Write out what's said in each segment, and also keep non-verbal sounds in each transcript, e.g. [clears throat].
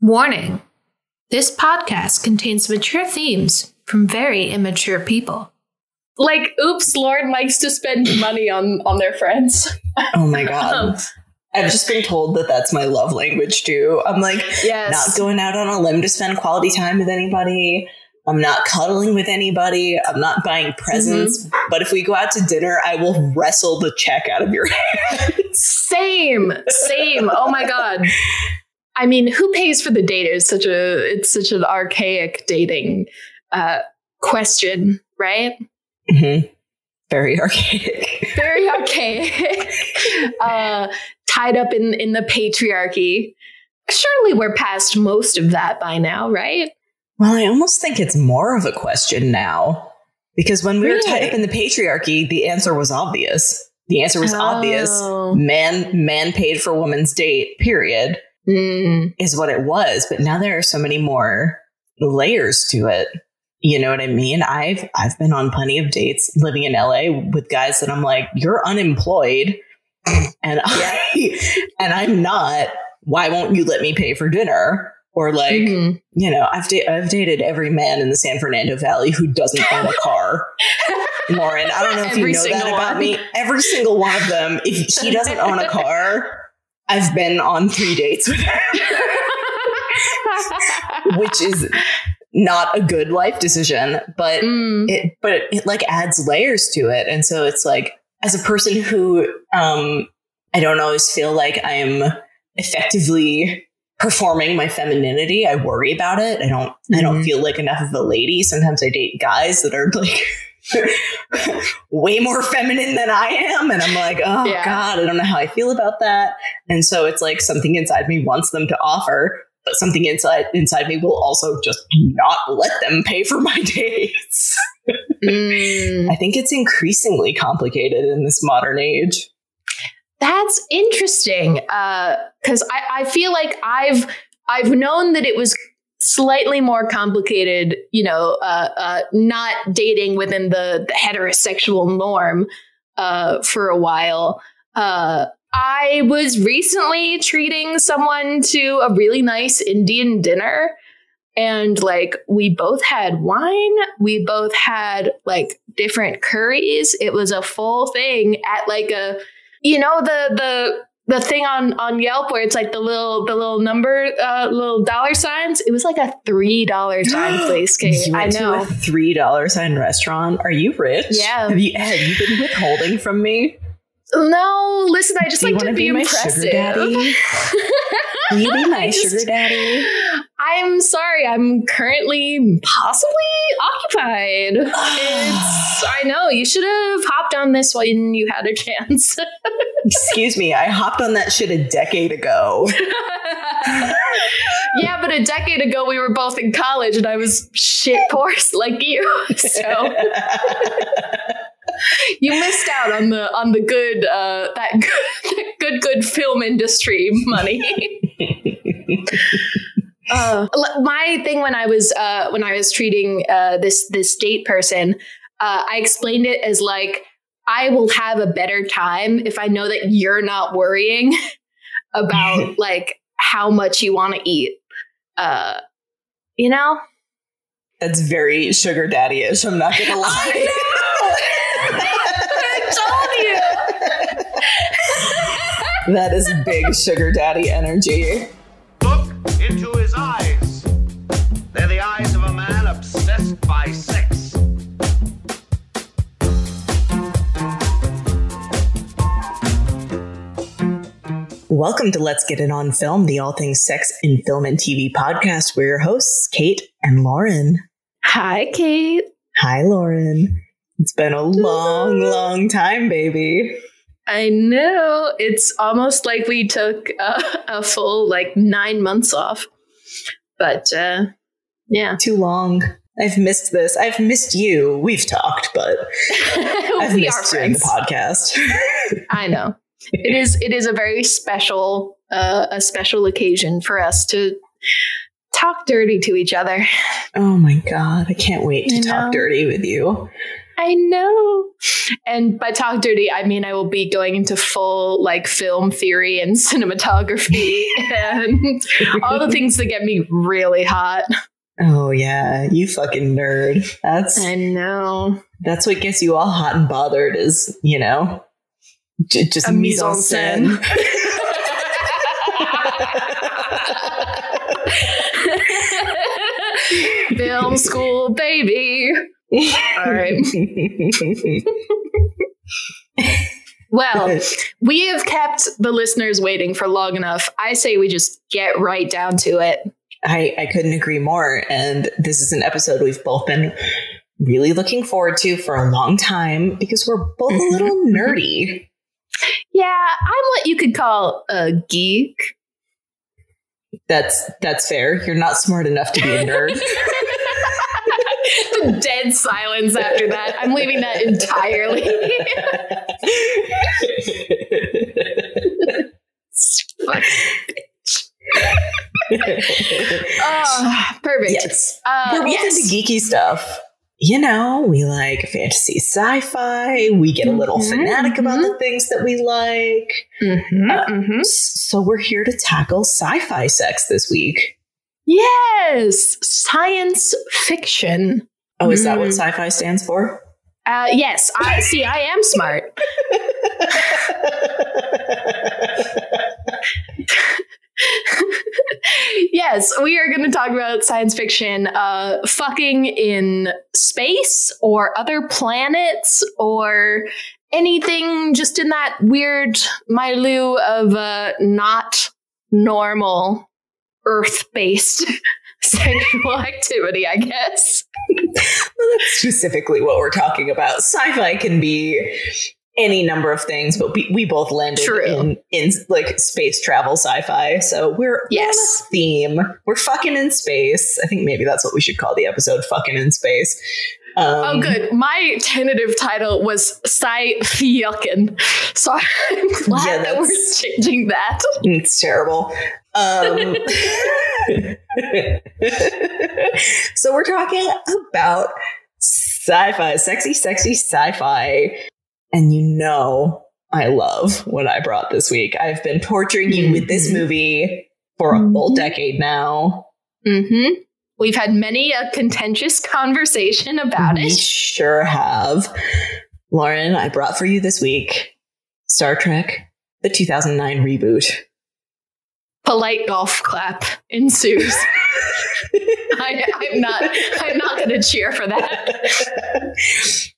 Warning this podcast contains mature themes from very immature people. Like, oops, Lauren likes to spend money on on their friends. Oh my god. [laughs] Um, I've just been told that that's my love language too. I'm like, Yes. not going out on a limb to spend quality time with anybody. I'm not cuddling with anybody. I'm not buying presents. Mm-hmm. But if we go out to dinner, I will wrestle the check out of your [laughs] hands. Same, same. Oh my god. I mean, who pays for the date is such a it's such an archaic dating uh, question, right? Mm-hmm. Very archaic. [laughs] Very archaic. [laughs] uh, tied up in in the patriarchy. Surely we're past most of that by now, right? Well, I almost think it's more of a question now. Because when we were tied up in the patriarchy, the answer was obvious. The answer was obvious. Oh. Man man paid for woman's date, period. Mm. is what it was but now there are so many more layers to it. You know what i mean? I've i've been on plenty of dates living in la with guys that i'm like you're unemployed [laughs] and i [laughs] and i'm not. Why won't you let me pay for dinner? Or like Mhm. you know i've da- i've dated every man in the san fernando valley who doesn't own a car. [laughs] Lauren i don't know if Every you know that about one. me. Every single one of them if he doesn't own a car i've been on three dates with him [laughs] which is not a good life decision, but Mm. it but it, like adds layers to it. And so it's like as a person who um I don't always feel like I'm effectively performing my femininity, I worry about it. I don't I don't Mhm. feel like enough of a lady. Sometimes I date guys that are like [laughs] way more feminine than I am and I'm like, "Oh Yeah. god, I don't know how I feel about that." And so it's like something inside me wants them to offer, but something inside inside me will also just not let them pay for my [laughs] dates. Mm. I think it's increasingly complicated in this modern age. That's interesting because I, I feel like I've I've known that it was slightly more complicated, you know, uh, uh, not dating within the, the heterosexual norm uh, for a while. Uh, I was recently treating someone to a really nice Indian dinner. And like we both had wine, we both had like different curries. It was a full thing at like a you know the the the thing on on Yelp where it's like the little the little number uh little dollar signs. It was like a three dollar sign [gasps] place. Kate. You I went know. to a three dollar sign restaurant. Are you rich? Yeah. Have you have you been withholding from me? no, listen. I just Do like to wanna be, be my impressive. sugar daddy? [laughs] Will you be my I just- sugar daddy? I'm sorry. I'm currently possibly occupied. It's. I know you should have hopped on this when you had a chance. [laughs] Excuse me, I hopped on that shit a decade ago. [laughs] yeah, but a decade ago we were both in college and I was shit poor like you. [laughs] So you missed out on the on the good uh that good that good good film industry money. Uh, my thing when I was uh when I was treating uh this this date person, uh I explained it as like I will have a better time if I know that you're not worrying [laughs] about [laughs] like how much you want to eat. Uh you know? That's very sugar daddy ish. I'm not gonna [laughs] lie. I told you. that is big sugar daddy energy. Look into his by sex. Welcome to Let's Get It On Film, the all things sex in film and TV podcast. We're your hosts, Kate and Lauren. Hi, Kate. Hi, Lauren. It's been a long, long time, baby. I know it's almost like we took a, a full like nine months off, but uh, yeah, Too long. I've missed this. I've missed you. We've talked, but [laughs] I've we are missed doing the podcast. [laughs] I know it is. It is a very special, uh, a special occasion for us to talk dirty to each other. oh my god, I can't wait to talk know. dirty with you. I know. And by talk dirty, I mean I will be going into full like film theory and [laughs] cinematography and all the things that get me really hot. Oh yeah, you fucking nerd. That's I know. that's what gets you all hot and bothered is, you know, j- just A mise en scène. film school, baby. All right. [laughs] Well, we have kept the listeners waiting for long enough. I say we just get right down to it. I, I couldn't agree more. And this is an episode we've both been really looking forward to for a long time because we're both a little [laughs] nerdy. Yeah, I'm what you could call a geek. That's that's fair. You're not smart enough to be a nerd. [laughs] [laughs] the dead silence after that. I'm leaving that entirely. Oh, [laughs] perfect. yes. Uh, We're both yes. into geeky stuff. You know, we like fantasy sci-fi. We get a little Mhm, fanatic about the things that we like. Mhm, Uh, mhm. So we're here to tackle sci-fi sex this week. Yes, science fiction. Oh, is that what Mm. sci-fi stands for? Uh, yes, I [laughs] see. I am smart. [laughs] [laughs] yes, we are going to talk about science fiction, uh, fucking in space or other planets or anything just in that weird milieu of uh, not normal Earth-based [laughs] sexual activity, I guess. Well, that's specifically what we're talking about. Sci-fi can be any number of things, but we, we both landed True. in in like space travel sci-fi. So we're Yes. on a theme. We're fucking in space. I think maybe that's what we should call the episode. Fucking in space. Um, Oh, good. My tentative title was Sci Fucking. So [laughs] I'm glad Yeah, that we're changing that. It's terrible. Um, [laughs] so we're talking about sci-fi, sexy, sexy sci-fi, and you know I love what I brought this week. I've been torturing you with this Mhm. movie for a full Mhm. decade now. Mm-hmm. We've had many a contentious [laughs] conversation about we it. sure have. Lauren, I brought for you this week Star Trek, the 2009 reboot. Polite golf clap ensues. [laughs] I, I'm not. I'm not going to cheer for that.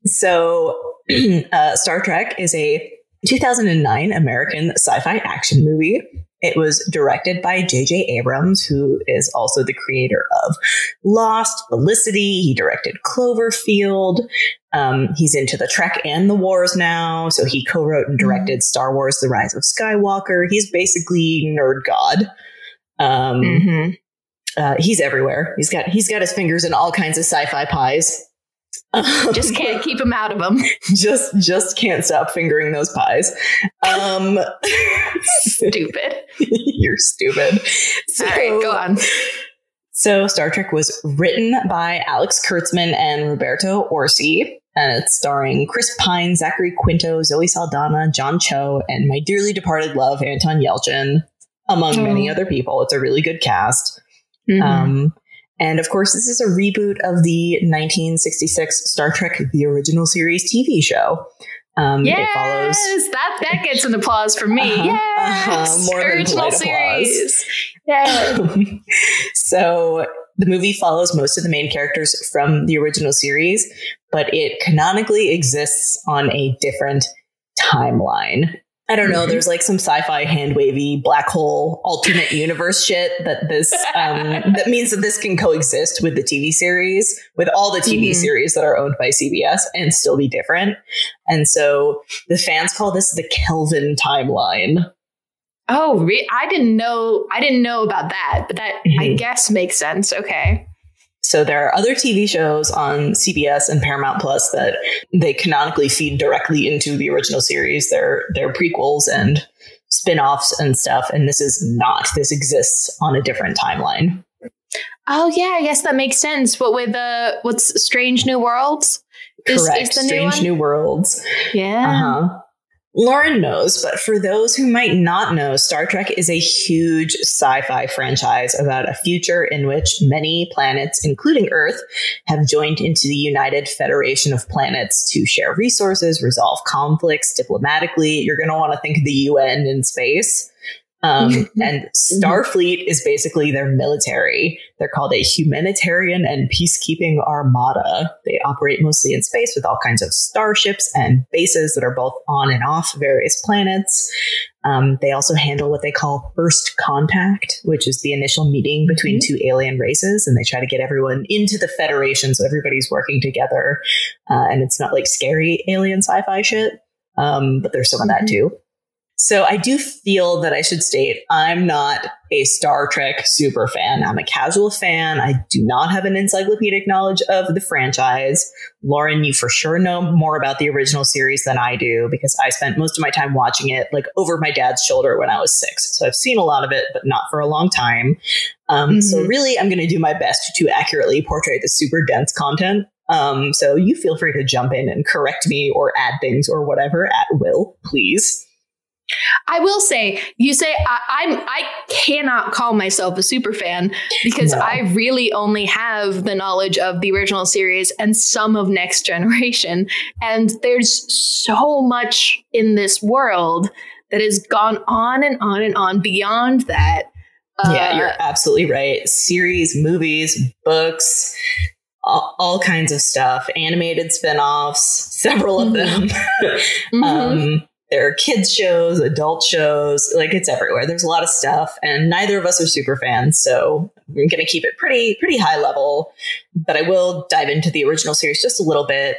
so, [clears throat] uh, Star Trek is a 2009 American sci fi action movie. It was directed by J.J. Abrams, who is also the creator of Lost, Felicity. He directed Cloverfield. Um, he's into the Trek and the Wars now. So he co wrote and directed Star Wars The Rise of Skywalker. He's basically nerd god. Um, Mm-hmm. uh, he's everywhere. He's got he's got his fingers in all kinds of sci-fi pies. Just can't keep him out of them. [laughs] just just can't stop fingering those pies. Um, Stupid. [laughs] you're stupid. So, All right, go on. So Star Trek was written by Alex Kurtzman and Roberto Orci. And it's starring Chris Pine, Zachary Quinto, Zoe Saldana, John Cho, and my dearly departed love, Anton Yelchin, among many Oh. other people. It's a really good cast. Mhm. Um, and of course, this is a reboot of the 1966 Star Trek: The Original Series TV show. Um, yes, It follows. that that gets an applause from me. Uh-huh, Yes, uh-huh, more than original series. [laughs] Yeah. so the movie follows most of the main characters from the original series, but it canonically exists on a different timeline. I don't know. Mhm. There's like some sci-fi hand wavy black hole alternate [laughs] universe shit that this um, that means that this can coexist with the TV series, with all the TV Mhm. series that are owned by CBS, and still be different. And so the fans call this the Kelvin timeline. Oh, re- I didn't know. I didn't know about that, but that I Mhm. guess makes sense. Okay. So there are other TV shows on CBS and Paramount Plus that they canonically feed directly into the original series. They're they're prequels and spin-offs and stuff. And this is not. This exists on a different timeline. Oh yeah, I guess that makes sense. What with the what's Strange New Worlds? Is, Correct. Is Strange New, New, Worlds. Yeah. Uh huh. Lauren knows, but for those who might not know, Star Trek is a huge sci fi franchise about a future in which many planets, including Earth, have joined into the United Federation of Planets to share resources, resolve conflicts diplomatically. You're going to want to think of the UN in space. Um, [laughs] and Starfleet is basically their military. They're called a humanitarian and peacekeeping armada. They operate mostly in space with all kinds of starships and bases that are both on and off various planets. Um, they also handle what they call first contact, which is the initial meeting between mm-hmm. two alien races, and they try to get everyone into the Federation so everybody's working together. Uh, and it's not like scary alien sci fi shit, um, but there's some of that mm-hmm. too. So I do feel that I should state I'm not a Star Trek super fan. I'm a casual fan. I do not have an encyclopedic knowledge of the franchise. Lauren, you for sure know more about the original series than I do because I spent most of my time watching it like over my dad's shoulder when I was six. So I've seen a lot of it, but not for a long time. Um, mm-hmm. So really, I'm going to do my best to accurately portray the super dense content um, so you feel free to jump in and correct me or add things or whatever at will, please. I will say, you say I, am I cannot call myself a super fan because no. I really only have the knowledge of the original series and some of Next Generation, and there's so much in this world that has gone on and on and on beyond that. Yeah, uh, you're absolutely right. Series, movies, books, all, all, kinds of stuff, animated spin-offs, several of them. [laughs] mm-hmm. um, there are kids shows, adult shows, like it's everywhere. There's a lot of stuff, and neither of us are super fans, so I'm going to keep it pretty pretty high level. But I will dive into the original series just a little bit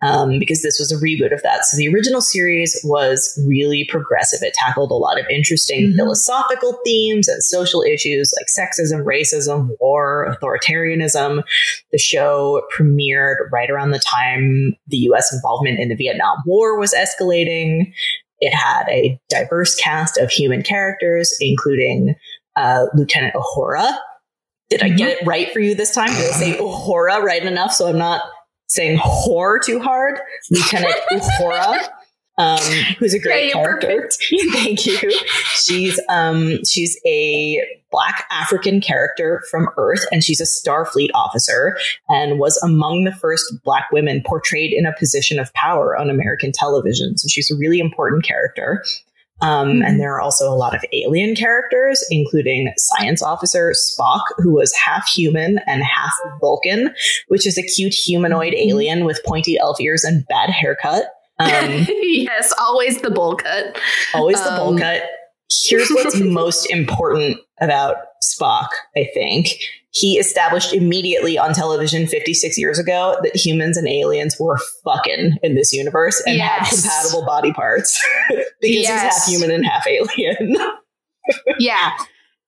um, because this was a reboot of that. So the original series was really progressive. It tackled a lot of interesting mm-hmm. philosophical themes and social issues like sexism, racism, war, authoritarianism. The show premiered right around the time the US involvement in the Vietnam War was escalating. It had a diverse cast of human characters, including uh, Lieutenant Uhura. Did I get mm-hmm. it right for you this time? Did I say Uhura right enough so I'm not saying whore too hard, Lieutenant [laughs] Uhura. Um, who's a great yeah, character. [laughs] Thank you. She's um, she's a black African character from Earth, and she's a Starfleet officer, and was among the first black women portrayed in a position of power on American television. So she's a really important character. Um, mm-hmm. And there are also a lot of alien characters, including Science Officer Spock, who was half human and half Vulcan, which is a cute humanoid mm-hmm. alien with pointy elf ears and bad haircut. Um, [laughs] yes, always the bowl cut. Always the um, bowl cut. Here's what's [laughs] most important about Spock, I think, he established immediately on television 56 years ago that humans and aliens were fucking in this universe and yes. had compatible body parts [laughs] because yes. he's half human and half alien. [laughs] yeah.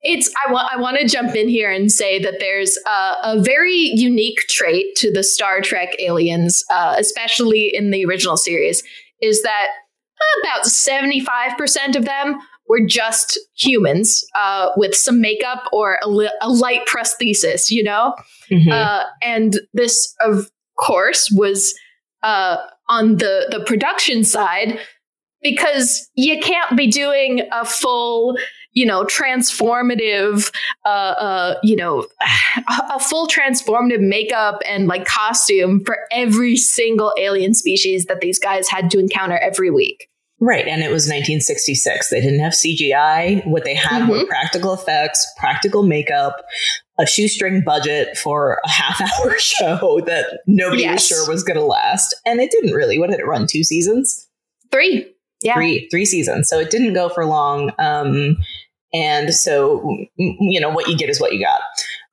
It's I want I want to jump in here and say that there's a, a very unique trait to the Star Trek aliens, uh, especially in the original series, is that about 75% of them were just humans uh, with some makeup or a, li- a light prosthesis, you know? Mm-hmm. Uh, and this, of course, was uh, on the, the production side because you can't be doing a full you know transformative uh, uh you know [sighs] a full transformative makeup and like costume for every single alien species that these guys had to encounter every week Right. And it was 1966. They didn't have CGI. What they had mm-hmm. were practical effects, practical makeup, a shoestring budget for a half hour [laughs] show that nobody yes. was sure was going to last. And it didn't really. What did it run? Two seasons? Three. Yeah. Three, three seasons. So it didn't go for long. Um, and so, you know, what you get is what you got.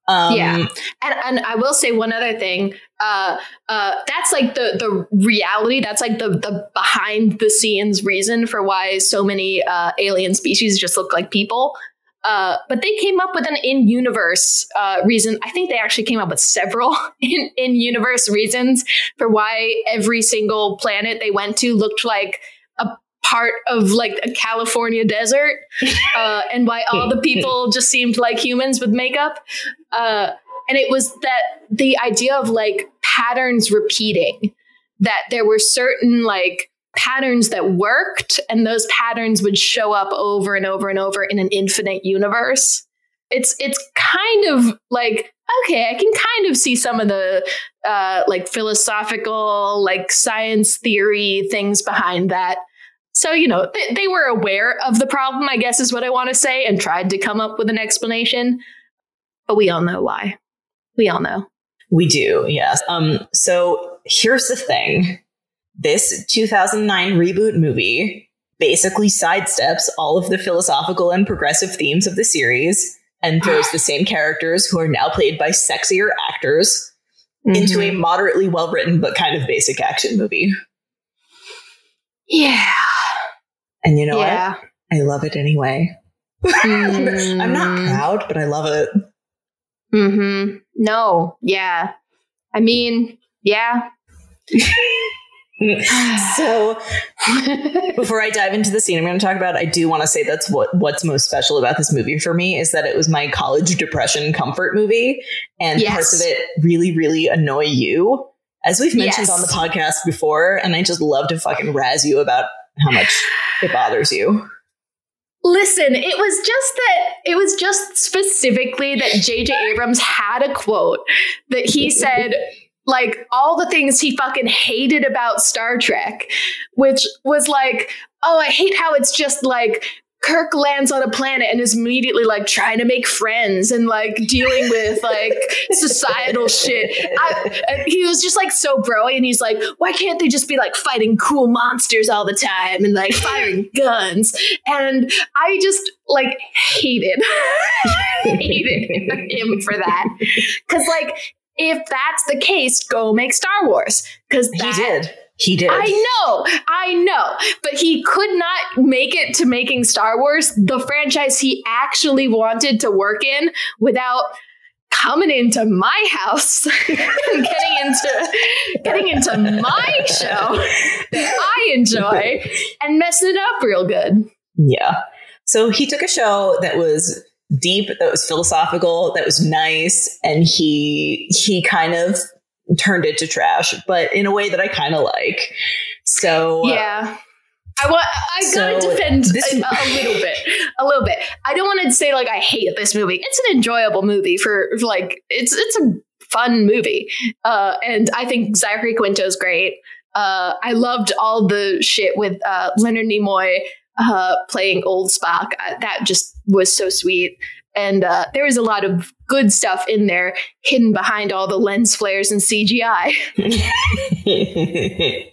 Um, yeah, and and I will say one other thing. Uh, uh, that's like the the reality. That's like the the behind the scenes reason for why so many uh, alien species just look like people. Uh, but they came up with an in universe uh, reason. I think they actually came up with several [laughs] in in universe reasons for why every single planet they went to looked like a part of like a California desert, [laughs] uh, and why all the [laughs] people just seemed like humans with makeup. And it was that the idea of like patterns repeating that there were certain like patterns that worked and those patterns would show up over and over and over in an infinite universe. It's it's kind of like okay i can kind of see some of the uh like philosophical like science theory things behind that. So you know they were aware of the problem i guess is what i want to say and tried to come up with an explanation but we all know why we all know We do, yes. Um, so here's the thing. This 2009 reboot movie basically sidesteps all of the philosophical and progressive themes of the series and throws the same characters who are now played by sexier actors into a moderately well written but kind of basic action movie. yeah And you know yeah what? I love it anyway. [laughs] I'm not Mm. proud, but I love it. Mm-hmm. No. Yeah. I mean, yeah. [sighs] so before I dive into the scene I'm going to talk about, I do want to say that's what what's most special about this movie for me is that it was my college depression comfort movie, and Yes. parts of it really, really annoy you, as we've mentioned Yes. on the podcast before. And I just love to fucking razz you about how much it bothers you. Listen, it was just that it was just specifically that JJ Abrams had a quote that he said like all the things he fucking hated about Star Trek, which was like, oh, I hate how it's just like Kirk lands on a planet and is immediately like trying to make friends and like dealing with like [laughs] societal shit. I, he was just like so broy, and he's like, why can't they just be like fighting cool monsters all the time and like firing [laughs] guns? And I just like hated, [laughs] hated him for that. Because like, if that's the case, go make Star Wars. Because He did. He did. I know, I know, but he could not make it to making Star Wars, the franchise he actually wanted to work in, without coming into my house [laughs] and getting into getting into my show that I enjoy and messing it up real good. Yeah. So he took a show that was deep, that was philosophical, that was nice, and he he kind of turned it to trash, but in a way that I kind of like. So Yeah. I want. I gotta defend this- a, a little bit, a little bit. I don't want to say like I hate this movie. It's an enjoyable movie for, for like it's it's a fun movie, uh, and I think Zachary Quinto's great. Uh, I loved all the shit with uh, Leonard Nimoy uh, playing old Spock. Uh, that just was so sweet. And uh, there was a lot of good stuff in there hidden behind all the lens flares and CGI. [laughs]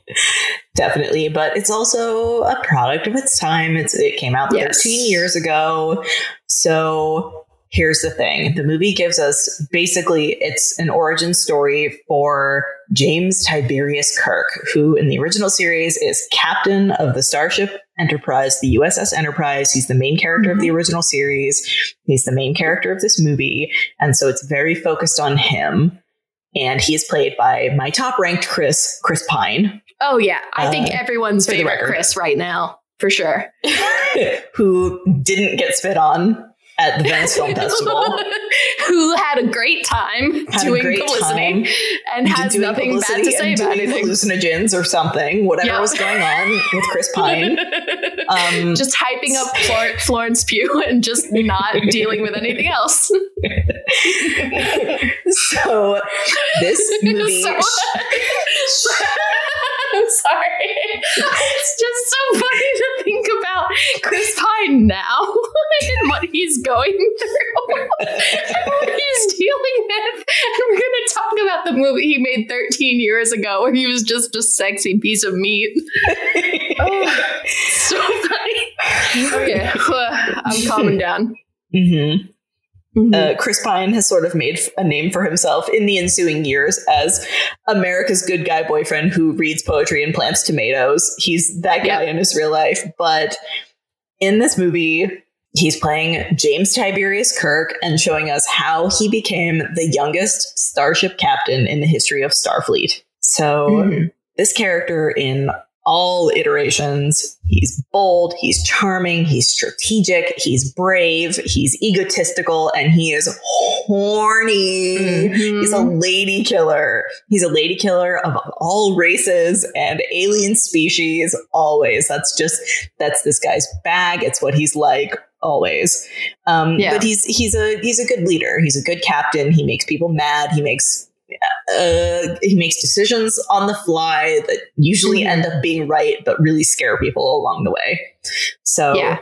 Definitely, but it's also a product of its time. It's it came out Yes. 13 years ago. So here's the thing. The movie gives us basically it's an origin story for James Tiberius Kirk, who in the original series is captain of the Starship Enterprise, the USS Enterprise. He's the main character of the original series. He's the main character of this movie, and so it's very focused on him. And he is played by my top ranked Chris, Chris Pine. Oh yeah, I think Uh, everyone's favorite. Chris right now for sure. [laughs] who didn't get spit on at the Venice Film [laughs] Festival. Who had a great time Had doing great publicity time. and has doing nothing bad to say about doing anything. hallucinogens or something, whatever Yeah. was going on with Chris [laughs] Pine. Um, just hyping up Flor- Florence Pugh and just not dealing with anything else. [laughs] so this movie, So- sorry. It's just so funny to think about Chris Pine now [laughs] and what he's going through and what he's dealing with. And we're going to talk about the movie he made 13 years ago where he was just a sexy piece of meat. [laughs] Oh, so funny. Okay, I'm calming down. Mhm. Mhm. Uh, Chris Pine has sort of made a name for himself in the ensuing years as America's good guy boyfriend who reads poetry and plants tomatoes. He's that guy Yep. in his real life, but in this movie, he's playing James Tiberius Kirk and showing us how he became the youngest starship captain in the history of Starfleet. So, Mhm. this character in all iterations. He's bold, he's charming, he's strategic, he's brave, he's egotistical, and he is horny. Mhm. He's a lady killer. He's a lady killer of all races and alien species, always. That's just, that's this guy's bag. It's what he's like. Always, um, Yeah. but he's he's a he's a good leader. He's a good captain. He makes people mad. He makes uh, he makes decisions on the fly that usually Mhm. end up being right, but really scare people along the way. So Yeah.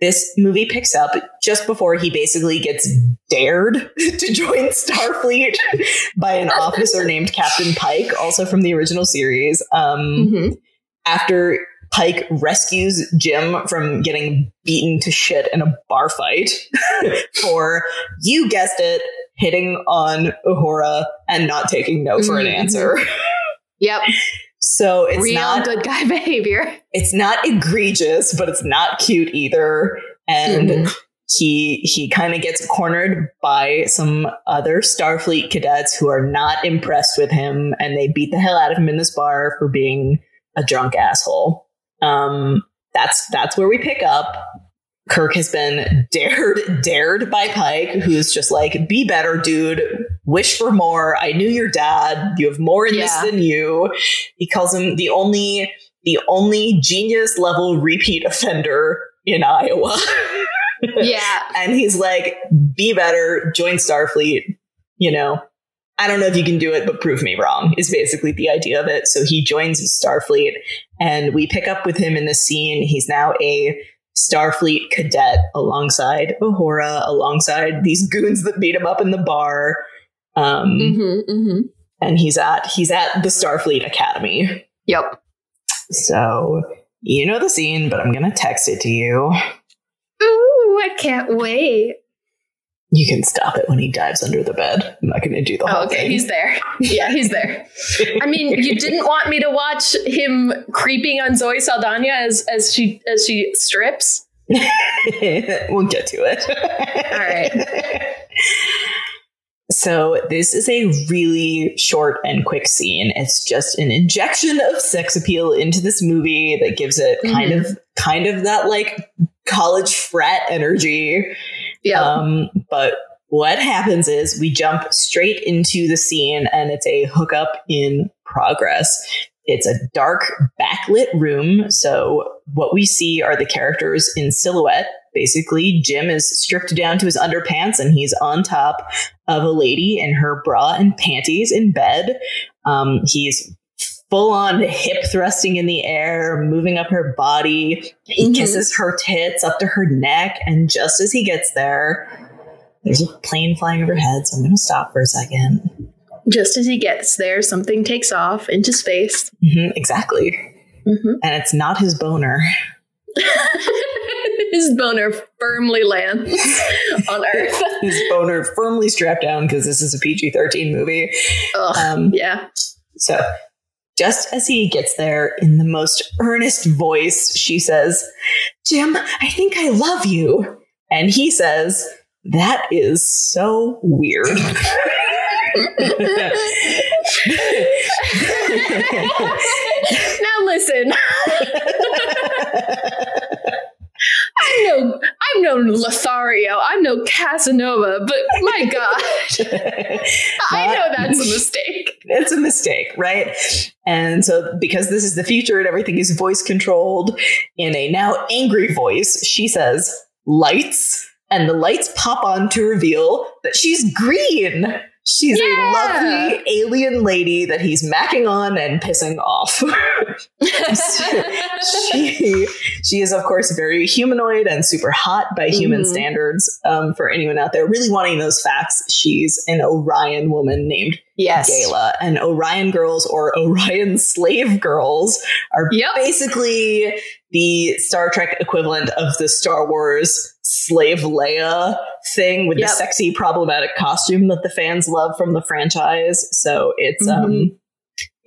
this movie picks up just before he basically gets dared [laughs] to join Starfleet [laughs] by an [laughs] officer named Captain Pike, also from the original series. Um, Mhm. after Pike rescues Jim from getting beaten to shit in a bar fight for, you guessed it, hitting on Uhura and not taking no for an Mhm. answer. [laughs] Yep. So it's Real not good guy [laughs] behavior. it's not egregious, but it's not cute either. And Mhm. he he kind of gets cornered by some other Starfleet cadets who are not impressed with him, and they beat the hell out of him in this bar for being a drunk asshole. Um, that's that's where we pick up. Kirk has been dared dared by Pike, who's just like, "Be better, dude. Wish for more. I knew your dad. You have more in Yeah. this than you." He calls him the only the only genius level repeat offender in Iowa. [laughs] Yeah. and he's like, "Be better. Join Starfleet." You know, I don't know if you can do it, but prove me wrong. Is basically the idea of it. So he joins Starfleet, and we pick up with him in the scene. He's now a Starfleet cadet alongside Uhura, alongside these goons that beat him up in the bar. Um, Mm-hmm, mm-hmm. and he's at he's at the Starfleet Academy. Yep. So you know the scene, but I'm gonna text it to you. Ooh, I can't wait. You can stop it when he dives under the bed. I'm not gonna do the whole Oh, okay, thing. he's there. Yeah, he's there. I mean, you didn't want me to watch him creeping on Zoe Saldana as as she as she strips. [laughs] we'll get to it. All right. [laughs] So this is a really short and quick scene. It's just an injection of sex appeal into this movie that gives it kind Mm-hmm. of kind of that like college frat energy. Yeah. Um, but what happens is we jump straight into the scene and it's a hookup in progress. It's a dark backlit room. So what we see are the characters in silhouette. Basically, Jim is stripped down to his underpants and he's on top of a lady in her bra and panties in bed. Um, he's full on hip thrusting in the air, moving up her body. He Mhm. kisses her tits up to her neck. And just as he gets there, there's a plane flying overhead. So I'm going to stop for a second. Just as he gets there, something takes off into space. Mhm, exactly. Mhm. And it's not his boner. [laughs] His boner firmly lands [laughs] on Earth. His boner firmly strapped down because this is a PG 13 movie. Ugh. Um, yeah. So, just as he gets there, in the most earnest voice, she says, Jim, I think I love you. And he says, That is so weird. [laughs] now listen. [laughs] I'm no, I'm no Lothario. I'm no Casanova. But my [laughs] God, I know that's a mistake. it's a mistake, right? And so, because this is the future and everything is voice controlled, in a now angry voice, she says, Lights. And the lights pop on to reveal that she's green. She's Yeah. a lovely alien lady that he's macking on and pissing off. [laughs] [laughs] she she is of course very humanoid and super hot by human Mhm. standards. Um, for anyone out there really wanting those facts, she's an Orion woman named yes. Gaila, and Orion girls or Orion slave girls are Yep. basically the Star Trek equivalent of the Star Wars slave Leia thing with Yep. the sexy problematic costume that the fans love from the franchise. So it's Mm-hmm. um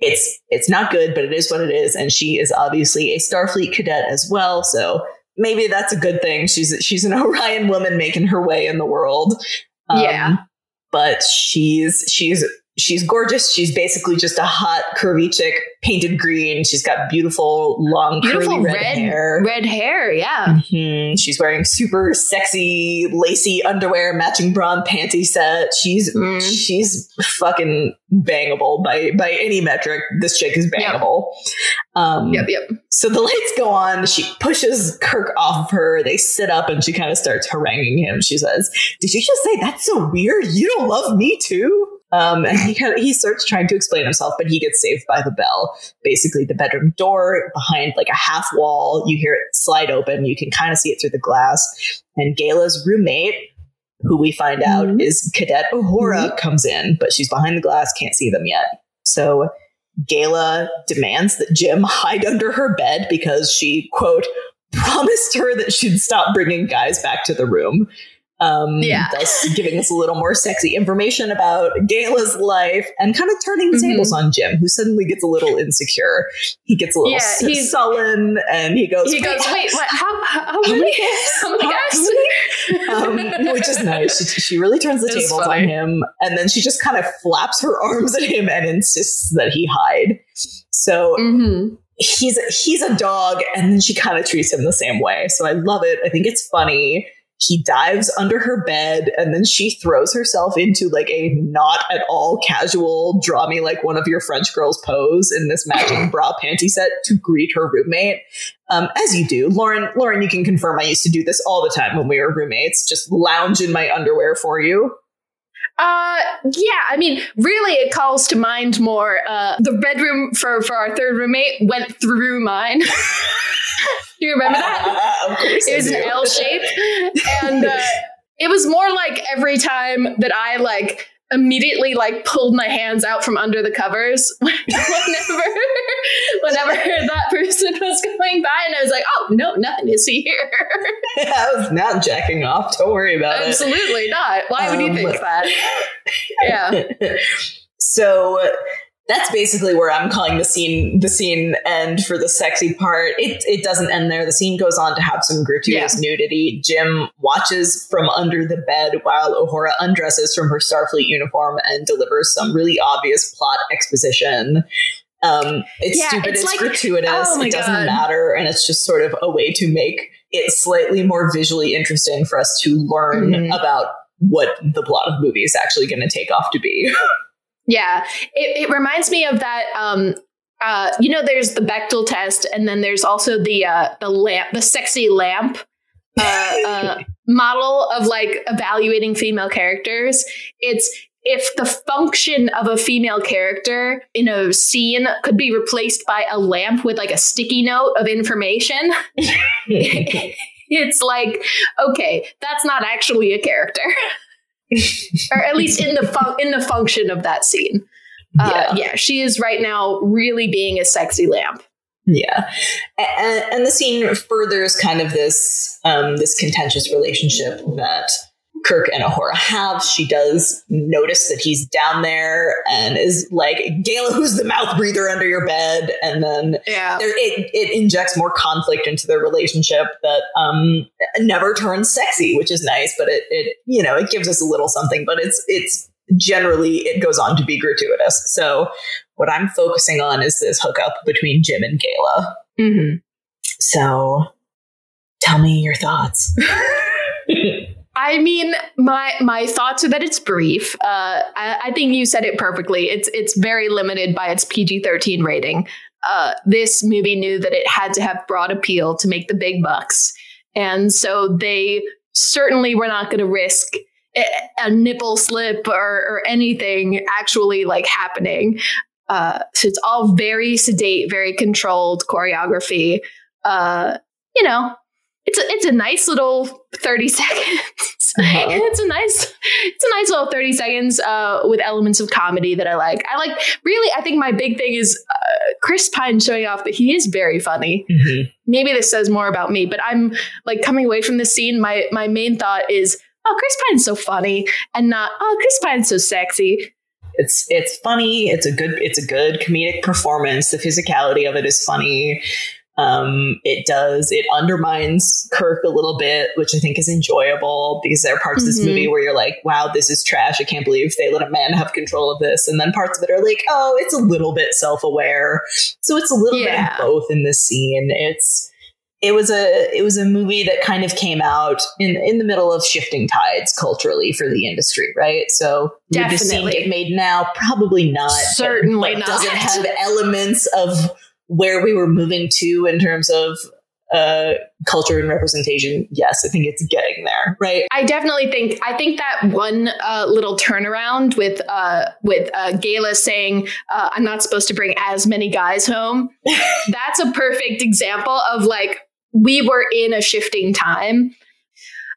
it's it's not good, but it is what it is, and she is obviously a Starfleet cadet as well. So maybe that's a good thing. She's she's an [laughs] Orion woman making her way in the world. Um, Yeah. but she's she's she's gorgeous. She's basically just a hot, curvy chick, painted green. She's got beautiful, long, Beautiful curly red, red hair. Red hair, yeah. Mhm. She's wearing super sexy, lacy underwear, matching bra and panty set. She's Mm. she's fucking bangable by by any metric. This chick is Yep. bangable. Um, Yep, yep. so the lights go on. She pushes Kirk off of her. They sit up and she kind of starts haranguing him. She says, Did you just say that's so weird? You don't love me too? Um, and he kind of he starts trying to explain himself, but he gets saved by the bell. Basically, the bedroom door behind like a half wall. You hear it slide open. You can kind of see it through the glass. And Gaila's roommate, who we find out Mhm. is Cadet Uhura, comes in, but she's behind the glass, can't see them yet. So Gaila demands that Jim [laughs] hide under her bed because she, quote, promised her that she'd stop bringing guys back to the room. Um, Yeah. Thus giving us a little more sexy information about Gaila's life and kind of turning the Mhm. tables on Jim, who suddenly gets a little insecure. He gets a little Yeah, he's- sullen and he goes, He goes, wait, what? How, how, how many? How many guys? um, which is nice. She, she really turns the tables funny. on him, and then she just kind of flaps her arms at him and insists that he hide. So Mhm. he's he's a dog, and then she kind of treats him the same way. So I love it. I think it's funny. He dives under her bed, and then she throws herself into like a not at all casual, draw me like one of your French girls pose in this matching [laughs] bra panty set to greet her roommate. Um, as you do, Lauren. Lauren, you can confirm I used to do this all the time when we were roommates. Just lounge in my underwear for you. Uh, yeah. I mean, really, it calls to mind more. Uh, the bedroom for for our third roommate went through mine. [laughs] Do you remember that? [laughs] of course, It was an. L shape, and uh, it was more like every time that I like immediately like pulled my hands out from under the covers [laughs] whenever whenever that person was going by and I was like, oh no, nothing is here. [laughs] I was not jacking off. Don't worry about it. Absolutely not. Why would you Um, think that? Yeah. so that's basically where I'm calling the scene the scene end for the sexy part. It it doesn't end there. The scene goes on to have some gratuitous nudity. Jim watches from under the bed while Uhura undresses from her Starfleet uniform and delivers some really obvious plot exposition. Um, it's Yeah, stupid. it's It's, like- gratuitous. oh it doesn't God. matter, and it's just sort of a way to make it slightly more visually interesting for us to learn Mhm. about what the plot of the movie is actually going to take off to be. [laughs] Yeah, it, it reminds me of that. Um, uh, you know, there's the Bechdel test, and then there's also the uh, the lamp, the sexy lamp uh, uh, [laughs] model of like evaluating female characters. It's if the function of a female character in a scene could be replaced by a lamp with like a sticky note of information. [laughs] [laughs] it's like okay, that's not actually a character. Or at least in the [laughs] fun- in the function of that scene. Uh, yeah. she is right now really being a sexy lamp. Yeah, and, and the scene furthers kind of this um, this contentious relationship that Kirk and Uhura have. She does notice that he's down there and is like, "Gaila, who's the mouth breather under your bed?" And then Yeah, there, it it injects more conflict into their relationship that um, never turns sexy, which is nice. But it it you know it gives us a little something, but it's it's generally it goes on to be gratuitous. So what I'm focusing on is this hookup between Jim and Gaila. Mhm. So tell me your thoughts. [laughs] I mean, my my thoughts are that it's brief. Uh, I, I think you said it perfectly. It's it's very limited by its PG thirteen rating. Uh, this movie knew that it had to have broad appeal to make the big bucks, and so they certainly were not going to risk a, nipple slip or, or anything actually like happening. Uh, so it's all very sedate, very controlled choreography. Uh, you know, it's a, it's a nice little 30 [laughs] seconds. Uh-huh. it's a nice it's a nice little 30 seconds uh, with elements of comedy that I like. I like really I think my big thing is uh, Chris Pine showing off that he is very funny. Mhm. Maybe this says more about me, but I'm like coming away from this scene my my main thought is oh Chris Pine's so funny and not oh Chris Pine's so sexy. It's it's funny. It's a good it's a good comedic performance. The physicality of it is funny. Um, it does, it undermines Kirk a little bit, which I think is enjoyable because there are parts of this Mhm. movie where you're like, wow, this is trash. I can't believe they let a man have control of this. And then parts of it are like, oh, it's a little bit self aware. So it's a little Yeah. bit of both in this scene. It's, it was a it was a movie that kind of came out in in the middle of shifting tides culturally for the industry, right? So would the scene Definitely. get made now? Probably not. but- Certainly but not. Does it have elements of where we were moving to in terms of uh, culture and representation? Yes, I think it's getting there, right? I definitely think I think that one uh, little turnaround with uh, with uh, Gaila saying uh, I'm not supposed to bring as many guys home. [laughs] that's a perfect example of like we were in a shifting time.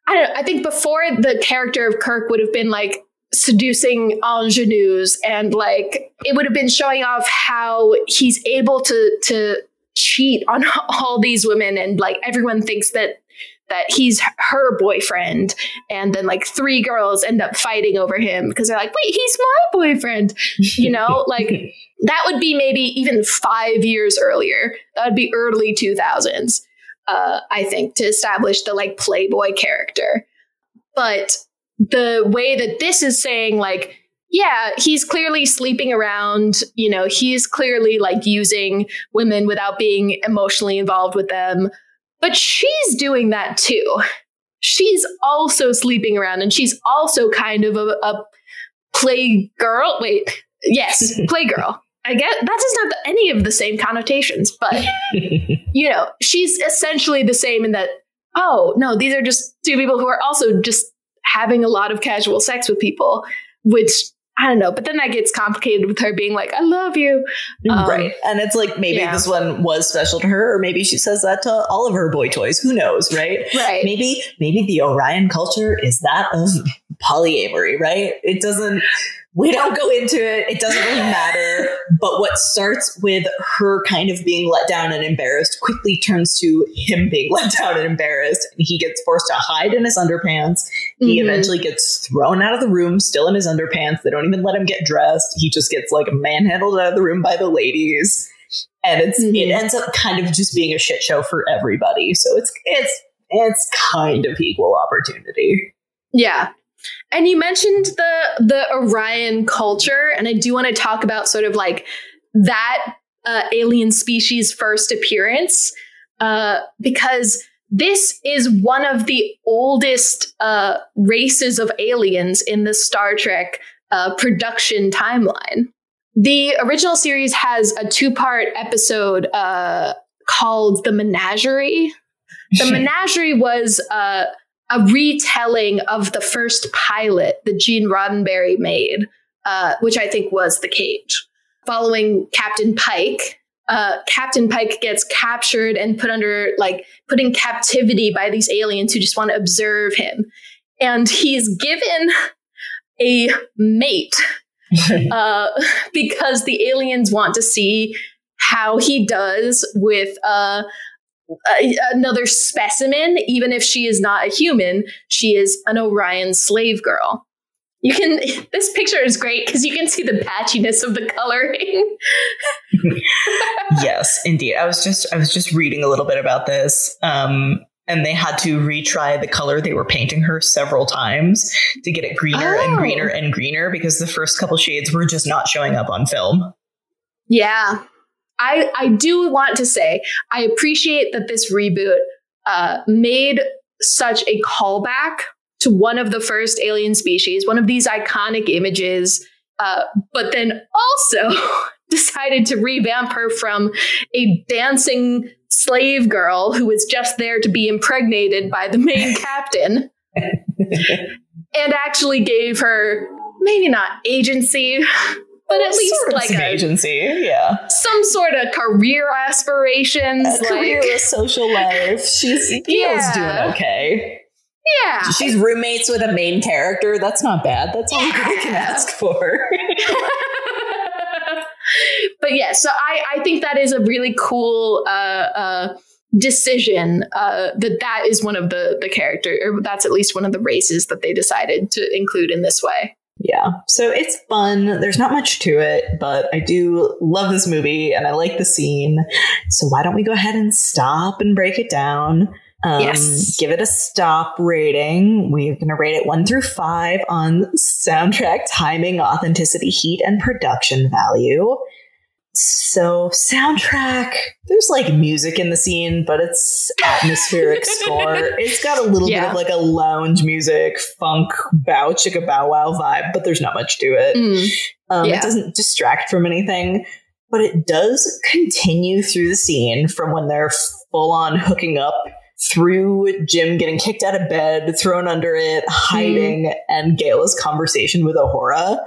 I don't. know, I think before the character of Kirk would have been like seducing ingenues and like it would have been showing off how he's able to to cheat on [laughs] all these women and like everyone thinks that that he's her boyfriend. And then like three girls end up fighting over him because they're like wait he's my boyfriend you know? [laughs] Like that would be maybe even five years earlier. That would be early 2000s uh, i think to establish the like playboy character. But the way that this is saying like yeah he's clearly sleeping around you know he's clearly like using women without being emotionally involved with them. But she's doing that too. She's also sleeping around and she's also kind of a, a play girl wait yes [laughs] play girl i guess that doesn't have any of the same connotations but [laughs] you know she's essentially the same in that oh no these are just two people who are also just having a lot of casual sex with people which i don't know but then that gets complicated with her being like i love you Um, right. And it's like maybe yeah. this one was special to her, or maybe she says that to all of her boy toys. Who knows, right? right Maybe maybe the Orion culture is that of polyamory, right? It doesn't we don't go into it. It doesn't really matter. But what starts with her kind of being let down and embarrassed quickly turns to him being [laughs] let down and embarrassed. And he gets forced to hide in his underpants. He Mhm. eventually gets thrown out of the room, still in his underpants. They don't even let him get dressed. He just gets like manhandled out of the room by the ladies. And it's it Mhm. ends up kind of just being a shit show for everybody. So it's it's it's kind of equal opportunity. Yeah. And you mentioned the the Orion culture, and I do want to talk about sort of like that uh, alien species first appearance, uh, because this is one of the oldest uh, races of aliens in the Star Trek uh, production timeline. The original series has a two part episode uh, called The Menagerie. The [laughs] Menagerie was uh, a retelling of the first pilot that Gene Roddenberry made, uh, which I think was The Cage. Following Captain Pike, uh, Captain Pike gets captured and put under, like, put in captivity by these aliens who just want to observe him. And he's given a mate [laughs] uh, because the aliens want to see how he does with uh, a- another specimen, even if she is not a human, she is an Orion slave girl. You can. [laughs] This picture is great because you can see the patchiness of the coloring. [laughs] yes, indeed. I was just I was just reading a little bit about this. Um and they had to retry the color they were painting her several times to get it greener and Oh. greener and greener because the first couple shades were just not showing up on film. Yeah. I I do want to say I appreciate that this reboot uh, made such a callback to one of the first alien species, one of these iconic images, uh, but then also [laughs] decided to revamp her from a dancing slave girl who was just there to be impregnated by the main [laughs] captain and actually gave her maybe not agency, but at least Sort of like some a, agency, yeah. some sort of career aspirations. A like, career, a social life. She's [laughs] Yeah. doing okay. yeah. She's roommates with a main character. That's not bad. That's all we can ask for. [laughs] but yeah, so I, I think that is a really cool uh, uh, decision uh, that that is one of the the character, or that's at least one of the races that they decided to include in this way. Yeah. So it's fun. There's not much to it, but I do love this movie and I like the scene. So why don't we go ahead and stop and break it down? Um, Yes. Give it a stop rating. We're going to rate it one through five on soundtrack, timing, authenticity, heat, and production value. So, soundtrack, there's like music in the scene, but it's atmospheric [laughs] score. It's got a little bit of like a lounge music, funk, bow, chicka bow wow vibe, but there's not much to it. Mm. Um, Yeah. It doesn't distract from anything, but it does continue through the scene from when they're full on hooking up through Jim getting kicked out of bed, thrown under it, hiding, and Gaila's conversation with Uhura.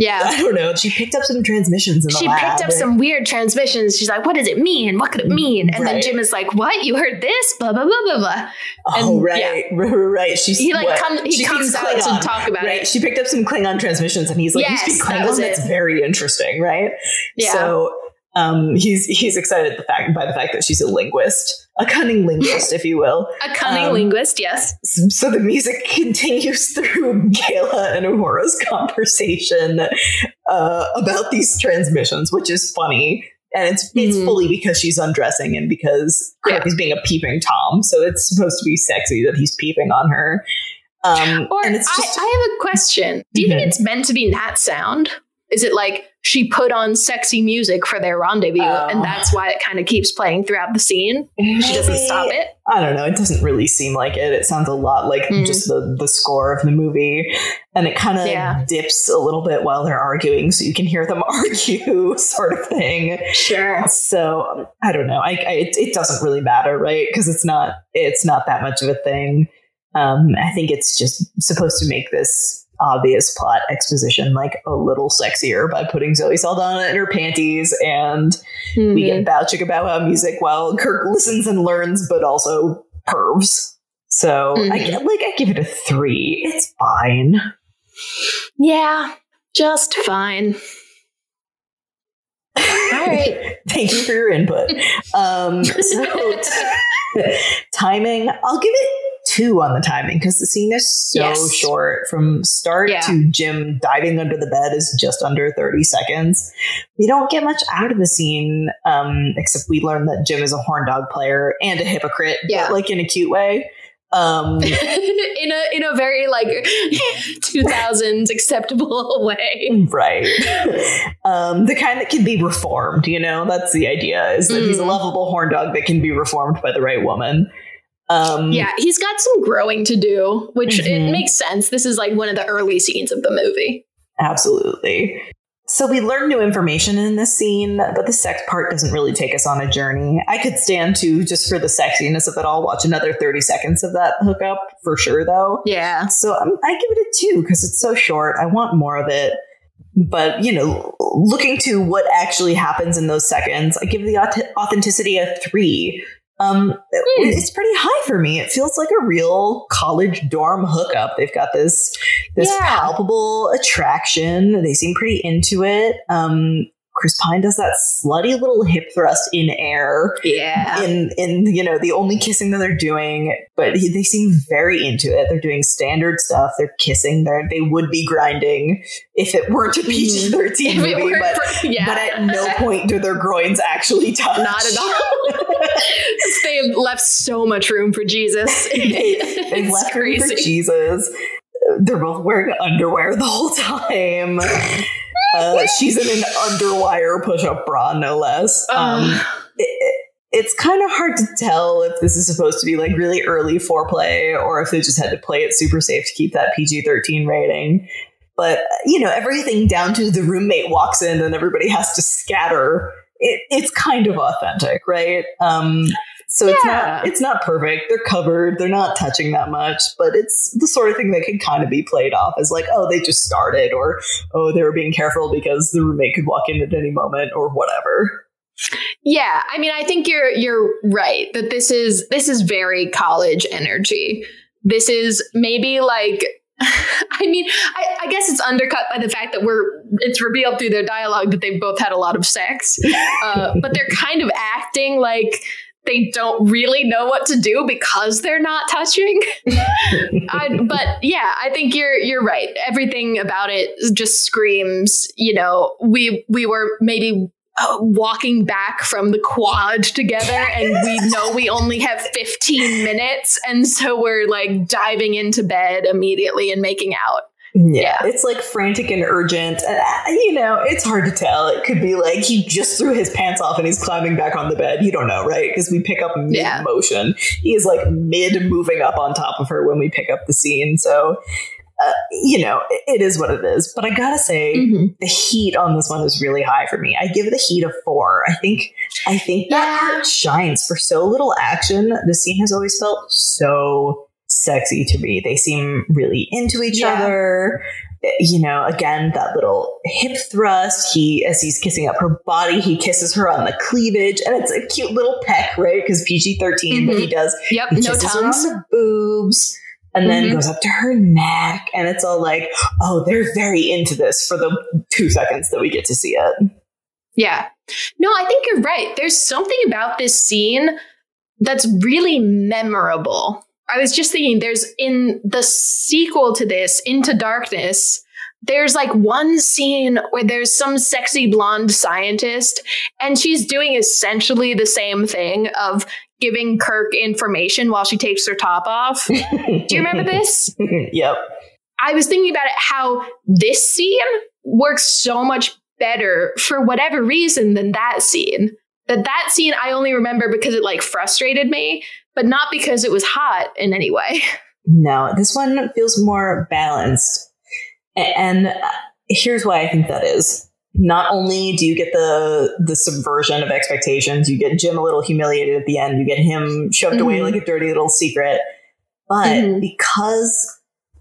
Yeah. [laughs] I don't know. She picked up some transmissions in the She lab. picked up some weird transmissions. She's like, what does it mean? What could it mean? And then Jim is like, what? You heard this? Blah, blah, blah, blah, blah. Oh and- right, yeah. [laughs] right, right, right. She's He, like, what? come- he She comes out to talk about right? it. She picked up some Klingon transmissions, and he's like, Yes, "You speak that Klingon? was That's it. very interesting, right?" Yeah. So um, he's he's excited the fact by the fact that she's a linguist, a cunning linguist, if you will. [laughs] A cunning Um, linguist, yes. So the music [laughs] continues through Gaila and Uhura's conversation uh, about these transmissions, which is funny. And it's it's Mhm. fully because she's undressing and because Kirk Yeah. is being a peeping Tom. So it's supposed to be sexy that he's peeping on her. Um, Or and it's just I, I have a question. Do you Mhm. think it's meant to be that sound? Is it like she put on sexy music for their rendezvous Oh. and that's why it kind of keeps playing throughout the scene? She doesn't stop it? I don't know. It doesn't really seem like it. It sounds a lot like Mm. just the the score of the movie, and it kind of Yeah. dips a little bit while they're arguing, so you can hear them [laughs] argue, sort of thing. Sure. So I don't know. I, I it, it doesn't really matter, right? Because it's not it's not that much of a thing. Um, I think it's just supposed to make this obvious plot exposition like a little sexier by putting Zoe Saldana in her panties and we Mhm. get bow chicka bow wow music while Kirk listens and learns, but also pervs. So I Mhm. get like I give it a three. It's fine. Yeah, just fine. All right. [laughs] Thank you for your input. Um, [laughs] so t- [laughs] timing, I'll give it two on the timing because the scene is so Yes. short. From start Yeah. to Jim diving under the bed is just under 30 seconds. We don't get much out of the scene, um, except we learn that Jim is a horn dog player and a hypocrite, Yeah. but like in a cute way. Um, [laughs] in a in a very like [laughs] 2000s acceptable [laughs] way. Right. um, the kind that can be reformed, you know? That's the idea, is that he's a Mhm. lovable horn dog that can be reformed by the right woman. Um, Yeah, he's got some growing to do, which it Mhm. makes sense. This is like one of the early scenes of the movie. Absolutely. So we learn new information in this scene, but the sex part doesn't really take us on a journey. I could stand to, just for the sexiness of it all, watch another 30 seconds of that hookup for sure, though. Yeah. So um, I give it a two because it's so short. I want more of it. But, you know, looking to what actually happens in those seconds, I give the aut- authenticity a three. Um, Hmm. It's pretty high for me. It feels like a real college dorm hookup. They've got this this Yeah. palpable attraction. They seem pretty into it. Um, Chris Pine does that slutty little hip thrust in air Yeah. in in you know the only kissing that they're doing but he, they seem very into it they're doing standard stuff they're kissing they they would be grinding if it weren't a mm-hmm. PG-13 movie but for- yeah. but at no point do their groins actually touch Not at all. [laughs] They've left so much room for Jesus. [laughs] they, they've [laughs] It's left room for. Jesus they're both wearing underwear the whole time uh, she's in an underwire push-up bra no less um, it, it's kind of hard to tell if this is supposed to be like really early foreplay or if they just had to play it super safe to keep that PG 13 rating. But, you know, everything down to the roommate walks in and everybody has to scatter. It, it's kind of authentic, right? Um, so it's not it's not perfect. They're covered. They're not touching that much, but it's the sort of thing that can kind of be played off as like, oh, they just started, or oh, they were being careful because the roommate could walk in at any moment, or whatever. Yeah, I mean, I think you're you're right that this is this is very college energy. This is maybe like, [laughs] I mean, I, I guess it's undercut by the fact that we're it's revealed through their dialogue that they've both had a lot of sex, [laughs] uh, but they're kind of acting like they don't really know what to do because they're not touching. [laughs] I, but yeah, I think you're you're right. Everything about it just screams. You know, we we were maybe uh, walking back from the quad together and we know we only have 15 minutes and so we're like diving into bed immediately and making out Yeah, it's like frantic and urgent. And, uh, you know, it's hard to tell. It could be like he just threw his pants off and he's climbing back on the bed. You don't know, right? Because we pick up mid Yeah. motion. He is like mid moving up on top of her when we pick up the scene. So, uh, you know, it, it is what it is. But I gotta say, Mhm. the heat on this one is really high for me. I give it a heat of four. I think I think that Yeah. part shines for so little action. The scene has always felt so sexy to me. They seem really into each Yeah. other. You know, again, that little hip thrust. He, as he's kissing up her body, he kisses her on the cleavage, and it's a cute little peck, right? Because PG 13 but he does yep he no her tongues on the boobs and then Mhm. goes up to her neck and it's all like oh they're very into this for the two seconds that we get to see it Yeah. No, I think you're right. There's something about this scene that's really memorable. I was just thinking there's in the sequel to this, Into Darkness, there's like one scene where there's some sexy blonde scientist and she's doing essentially the same thing of giving Kirk information while she takes her top off. Do you remember this? [laughs] yep I was thinking about it how this scene works so much better for whatever reason than that scene. That that scene I only remember because it like frustrated me, but not because it was hot in any way. [laughs] no this one feels more balanced and uh, here's why i think that is not only do you get the the subversion of expectations you get jim a little humiliated at the end you get him shoved away Mhm. like a dirty little secret but Mhm. because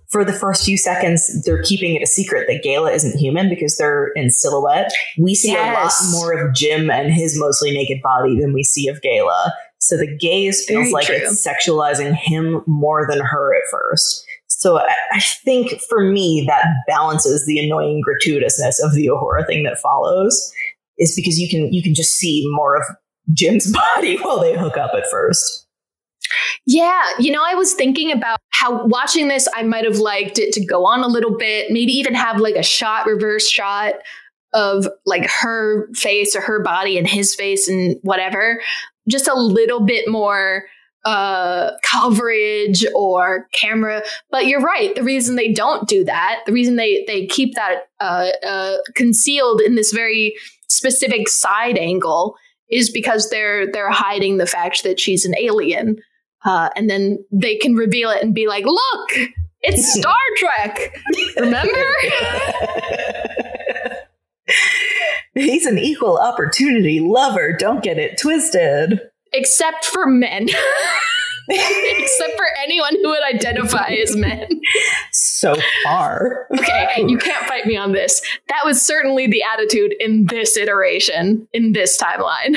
for the first few seconds they're keeping it a secret that Gaila isn't human because they're in silhouette. We see a lot more of Jim and his mostly naked body than we see of Gaila. So the gaze feels Very like true. it's sexualizing him more than her at first. So I, I think for me that balances the annoying gratuitousness of the Uhura thing that follows is because you can you can just see more of Jim's [laughs] body while they hook up at first. Yeah, you know, I was thinking about how watching this, I might have liked it to go on a little bit, maybe even have like a shot, reverse shot of like her face or her body and his face and whatever. Just a little bit more uh coverage or camera but you're right the reason they don't do that the reason they they keep that uh, uh concealed in this very specific side angle is because they're they're hiding the fact that she's an alien uh, and then they can reveal it and be like, "Look, it's [laughs] Star Trek." Remember? [laughs] He's an equal opportunity lover. Don't get it twisted. Except for men. [laughs] Except for anyone who would identify as men. So far. Okay, you can't fight me on this. That was certainly the attitude in this iteration, in this timeline.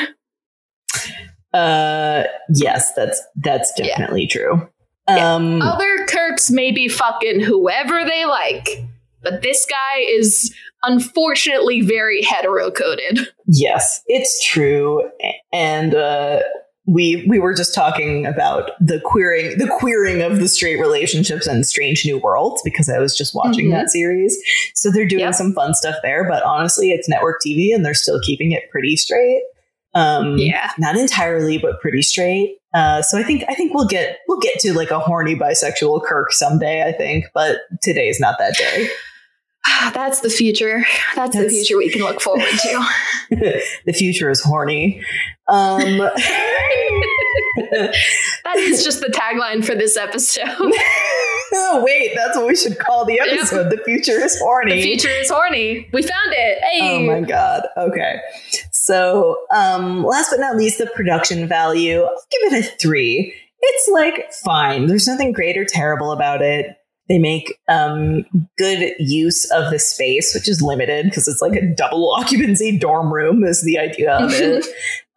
Uh yes, that's that's Yeah. definitely true. Yeah. Um Other Kirks may be fucking whoever they like, but this guy is unfortunately very hetero coded. yes, it's true. And uh we we were just talking about the queering the queering of the straight relationships and Strange New Worlds because I was just watching Mhm. that series. So they're doing Yep. some fun stuff there, but honestly, it's network TV and they're still keeping it pretty straight. Um Yeah. not entirely, but pretty straight. Uh, so I think I think we'll get we'll get to like a horny bisexual Kirk someday. I think, but today's not that day. [sighs] That's the future. That's, the future we can look forward to. [laughs] [laughs] the future is horny. Um, [laughs] that is just the tagline for this episode. oh wait, that's what we should call the episode. The future is horny. the future is horny. We found it. Hey. Oh my god. Okay. So, um, last but not least, the production value. I'll give it a three. It's like fine. There's nothing great or terrible about it. They make um, good use of the space, which is limited because it's like a double [laughs] occupancy dorm room, is the idea of it.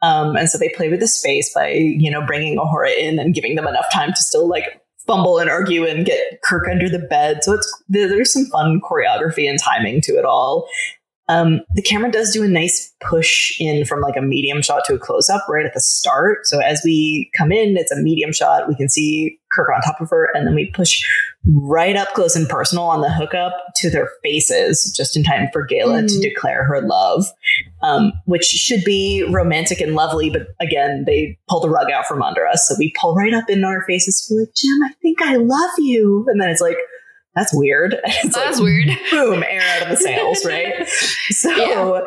um, and so they play with the space by, you know, bringing Uhura in and giving them enough time to still like fumble and argue and get Kirk under the bed. So it's there's some fun choreography and timing to it all. Um, the camera does do a nice push in from like a medium shot to a close up right at the start. So as we come in, it's a medium shot. We can see Kirk on top of her, and then we push right up close and personal on the hookup to their faces, just in time for Gaila Mm. to declare her love, um, which should be romantic and lovely. But again, they pull the rug out from under us. So we pull right up in our faces be like, Jim, I think I love you. And then it's like, that's weird. [laughs] It's That's like, weird. [laughs] boom, air out of the sails, right? [laughs] So Yeah.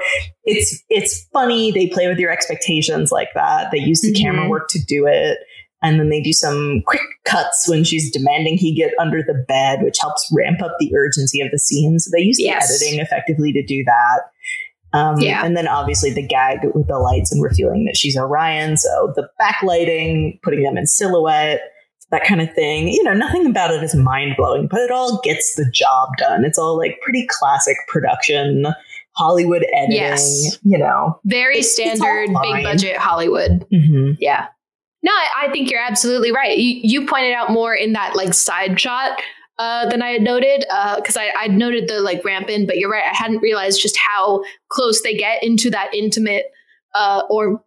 it's it's funny. They play with your expectations like that. They use the camera Mhm. work to do it. And then they do some quick cuts when she's demanding he get under the bed, which helps ramp up the urgency of the scene. So they use Yes. the editing effectively to do that. Um, Yeah. And then obviously the gag with the lights and revealing that she's Orion. So the backlighting, putting them in silhouette, that kind of thing. You know, nothing about it is mind blowing, but it all gets the job done. It's all like pretty classic production, Hollywood editing, Yes. you know. Very It's- standard, big budget Hollywood. Mm-hmm. Yeah. No, I, think you're absolutely right. You, you pointed out more in that like side shot uh, than I had noted because I I'd noted the like ramp in, but you're right. I hadn't realized just how close they get into that intimate uh, or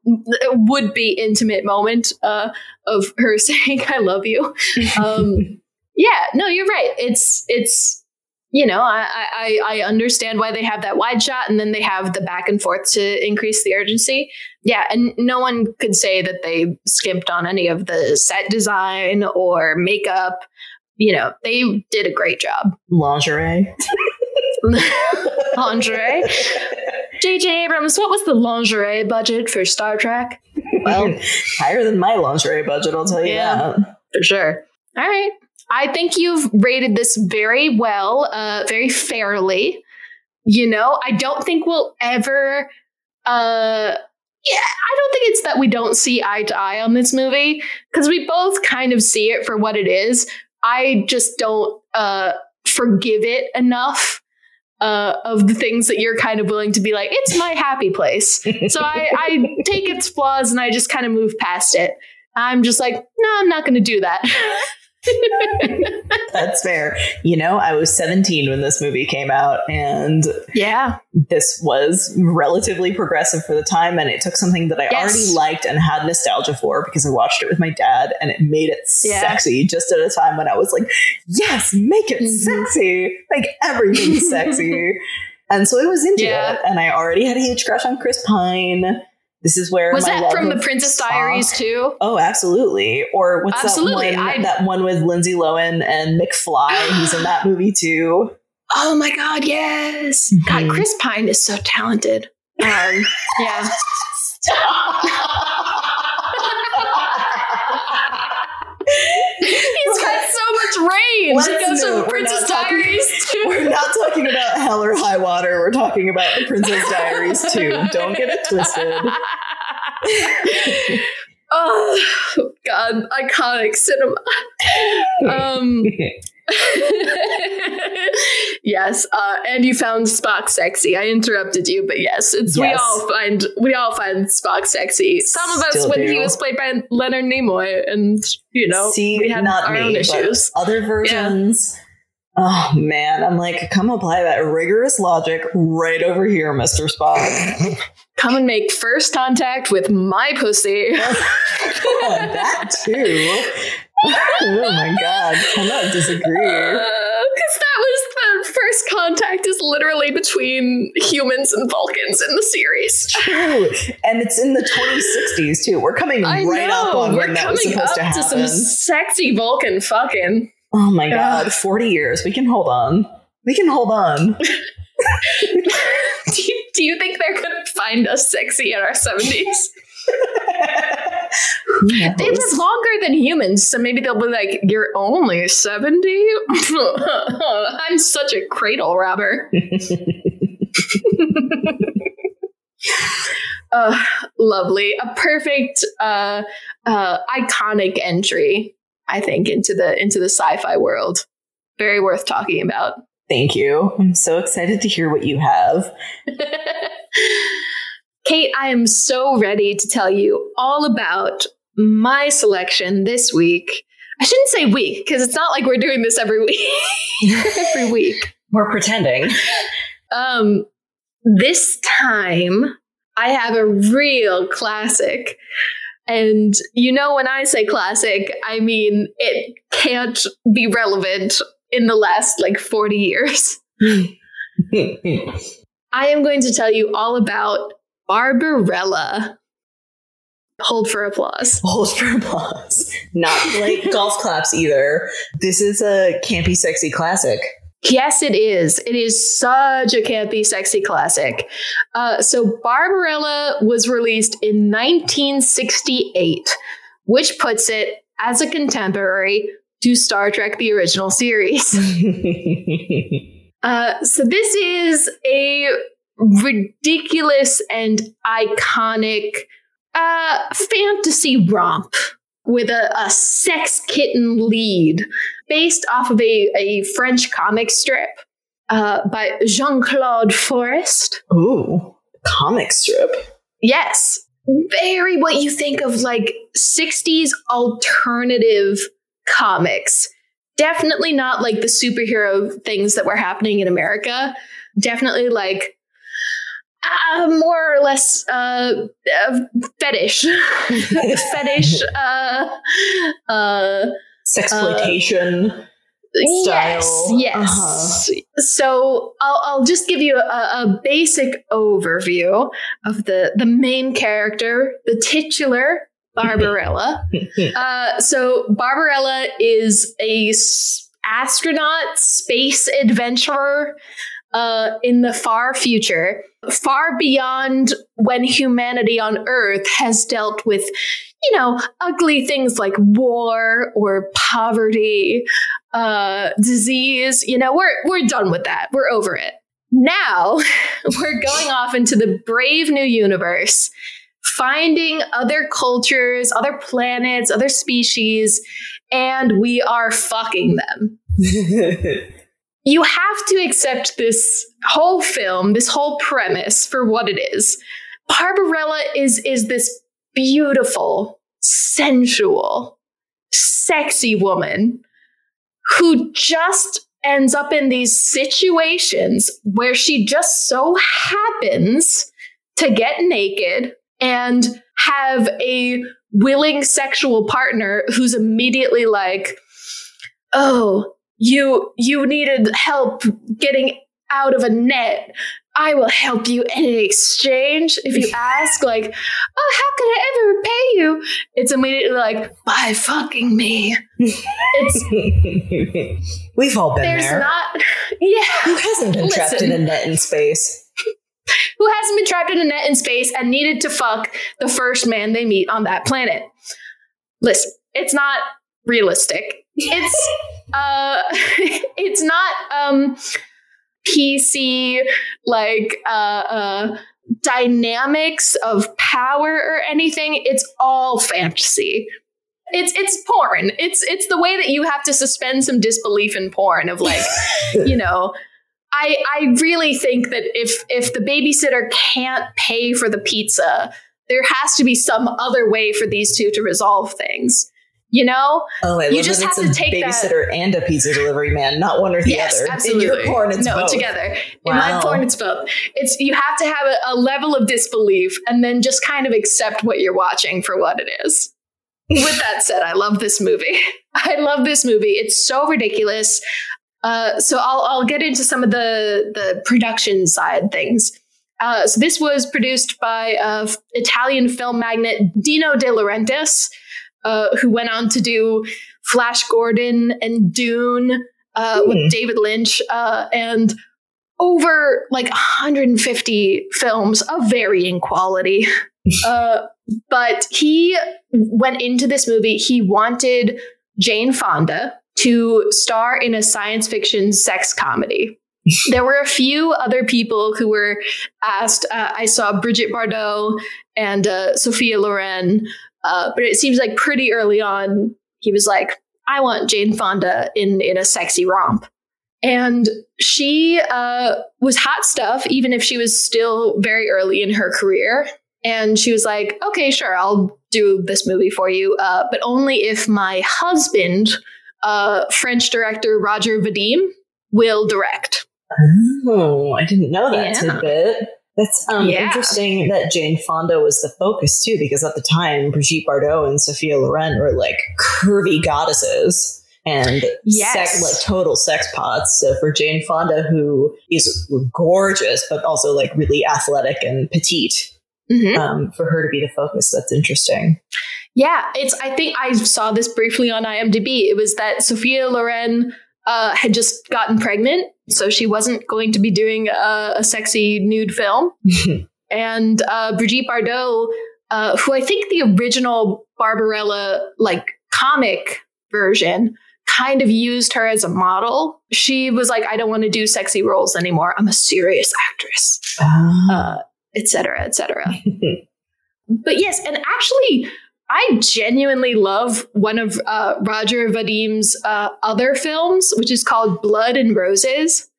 would be intimate moment uh, of her [laughs] saying "I love you." Um, [laughs] yeah, no, you're right. It's it's you know I, I I understand why they have that wide shot and then they have the back and forth to increase the urgency. Yeah, and no one could say that they skimped on any of the set design or makeup. You know, they did a great job. Lingerie. [laughs] lingerie. J.J. Abrams, what was the lingerie budget for Star Trek? Well, [laughs] higher than my lingerie budget, I'll tell you Yeah. that. for sure. All right. I think you've rated this very well, uh, very fairly. You know, I don't think we'll ever. Uh, yeah, I don't think it's that we don't see eye to eye on this movie because we both kind of see it for what it is. I just don't uh, forgive it enough uh, of the things that you're kind of willing to be like, it's my happy place. So I, I take its flaws and I just kind of move past it. I'm just like, no, I'm not going to do that. [laughs] [laughs] That's fair. You know, I was 17 when this movie came out, and yeah. this was relatively progressive for the time. And it took something that I Yes. already liked and had nostalgia for because I watched it with my dad, and it made it Yeah. sexy just at a time when I was like, yes, make it Mhm. sexy, make everything sexy. [laughs] And so I was into Yeah. it, and I already had a huge crush on Chris Pine. This is where Was that from the Princess Spock- Diaries too? Oh, absolutely. Or what's Absolutely, that one? I- that one with Lindsay Lohan and McFly. He's in that movie too. [gasps] Oh my God, yes. God, Mhm. Chris Pine is so talented. Um, [laughs] yeah. [laughs] He's got so much range. Let's he goes note, from Princess Diaries to. Not talking about Hell or High Water. We're talking about The Princess Diaries too. Don't get it twisted. [laughs] oh God, iconic cinema. Um, [laughs] yes, uh, and you found Spock sexy. I interrupted you, but yes, it's we all find we all find Spock sexy. Some of us Still when do. he was played by Leonard Nimoy, and you know See, we had not our me, own issues. other versions. Oh man, I'm like, come apply that rigorous logic right over here, Mr. Spock. Come and make first contact with my pussy. [laughs] Oh, that too. oh my god, cannot disagree. Uh, because that was the first contact is literally between humans and Vulcans in the series. True. And it's in the 2060s too. We're coming I right know. up on We're when that was coming supposed up to to some sexy Vulcan fucking. Oh my god, Ugh. 40 years. We can hold on. We can hold on. [laughs] [laughs] do, you, do you think they're going to find us sexy in our 70s? Who? They live longer than humans, so maybe they'll be like, You're only 70? [laughs] I'm such a cradle robber. uh, lovely. A perfect, uh, uh, iconic entry, I think, into the into the sci-fi world. Very worth talking about. Thank you. I'm so excited to hear what you have. [laughs] Kate, I am so ready to tell you all about my selection this week. I shouldn't say week because it's not like we're doing this every week. [laughs] every week. We're pretending. [laughs] Um, this time I have a real classic. And you know, when I say classic, I mean it can't be relevant in the last like 40 years. [laughs] I am going to tell you all about Barbarella. Hold for applause. Hold for applause. Not like golf claps either. This is a campy, sexy classic. Yes, it is. It is such a campy, sexy classic. Uh, so, Barbarella was released in 1968, which puts it as a contemporary to Star Trek the original series. [laughs] uh, so, this is a ridiculous and iconic uh, fantasy romp with a, a sex kitten lead based off of a, a French comic strip uh, by Jean Claude Forest. Ooh, comic strip. Yes. Very what you think of like 60s alternative comics. Definitely not like the superhero things that were happening in America. Definitely like uh, more or less uh, uh fetish, [laughs] [laughs] fetish, uh, uh, sexploitation. Uh, yes, yes. Uh-huh. So I'll, I'll just give you a, a, basic overview of the the main character, the titular Barbarella. [laughs] uh, so Barbarella is a s- astronaut, space adventurer uh, in the far future, far beyond when humanity on Earth has dealt with, you know, ugly things like war or poverty, uh, disease. You know, we're we're done with that. We're over it. Now [laughs] we're going off into the brave new universe, finding other cultures, other planets, other species, and we are fucking them. [laughs] you have to accept this whole film, this whole premise for what it is. Barbarella is is this beautiful, sensual, sexy woman who just ends up in these situations where she just so happens to get naked and have a willing sexual partner who's immediately like, "Oh, you you needed help getting out of a net. I will help you in exchange. If you [laughs] ask like oh how could i ever repay you? It's immediately like by fucking me. It's [laughs] we've all been there's there. not [laughs] yeah. Who hasn't been Listen. trapped in a net in space? Who hasn't been trapped in a net in space and needed to fuck the first man they meet on that planet? Listen it's not realistic it's uh [laughs] it's not um PC like uh uh dynamics of power or anything. It's all fantasy. It's it's porn. It's it's the way that you have to suspend some disbelief in porn of like, [laughs] you know, I I really think that if if the babysitter can't pay for the pizza, there has to be some other way for these two to resolve things. You know, oh, I you just have it's to a take babysitter that. and a pizza delivery man, not one or the Yes, other. absolutely. In your porn, it's no, both. together. In my Wow. porn, it's both. It's you have to have a, a level of disbelief and then just kind of accept what you're watching for what it is. With that said, I love this movie. [laughs] I love this movie. It's so ridiculous. Uh, so I'll I'll get into some of the the production side things. Uh, so this was produced by uh, Italian film magnate Dino De Laurentiis, uh, who went on to do Flash Gordon and Dune uh, Hmm. with David Lynch, uh, and over like 150 films of varying quality. [laughs] uh, but he went into this movie. He wanted Jane Fonda to star in a science fiction sex comedy. [laughs] there were a few other people who were asked. Uh, I saw Brigitte Bardot and uh, Sophia Loren, uh, but it seems like pretty early on he was like, "I want Jane Fonda in in a sexy romp," and she uh, was hot stuff, even if she was still very early in her career. And she was like, "Okay, sure, I'll do this movie for you, uh, but only if my husband, uh, French director Roger Vadim, will direct." Oh, I didn't know that Yeah. tidbit. That's um, Yeah. interesting that Jane Fonda was the focus too, because at the time Brigitte Bardot and Sophia Loren were like curvy goddesses and Yes. sex, like total sex pots. So for Jane Fonda, who is gorgeous but also like really athletic and petite, Mhm. um, for her to be the focus, that's interesting. Yeah, it's. I think I saw this briefly on IMDb. It was that Sophia Loren uh, had just gotten pregnant, so she wasn't going to be doing a, a sexy nude film. [laughs] and uh, Brigitte Bardot, uh, who I think the original Barbarella like comic version kind of used her as a model. She was like, I don't want to do sexy roles anymore. I'm a serious actress uh, et cetera, et cetera. [laughs] but yes, and actually, I genuinely love one of uh, Roger Vadim's uh, other films, which is called Blood and Roses.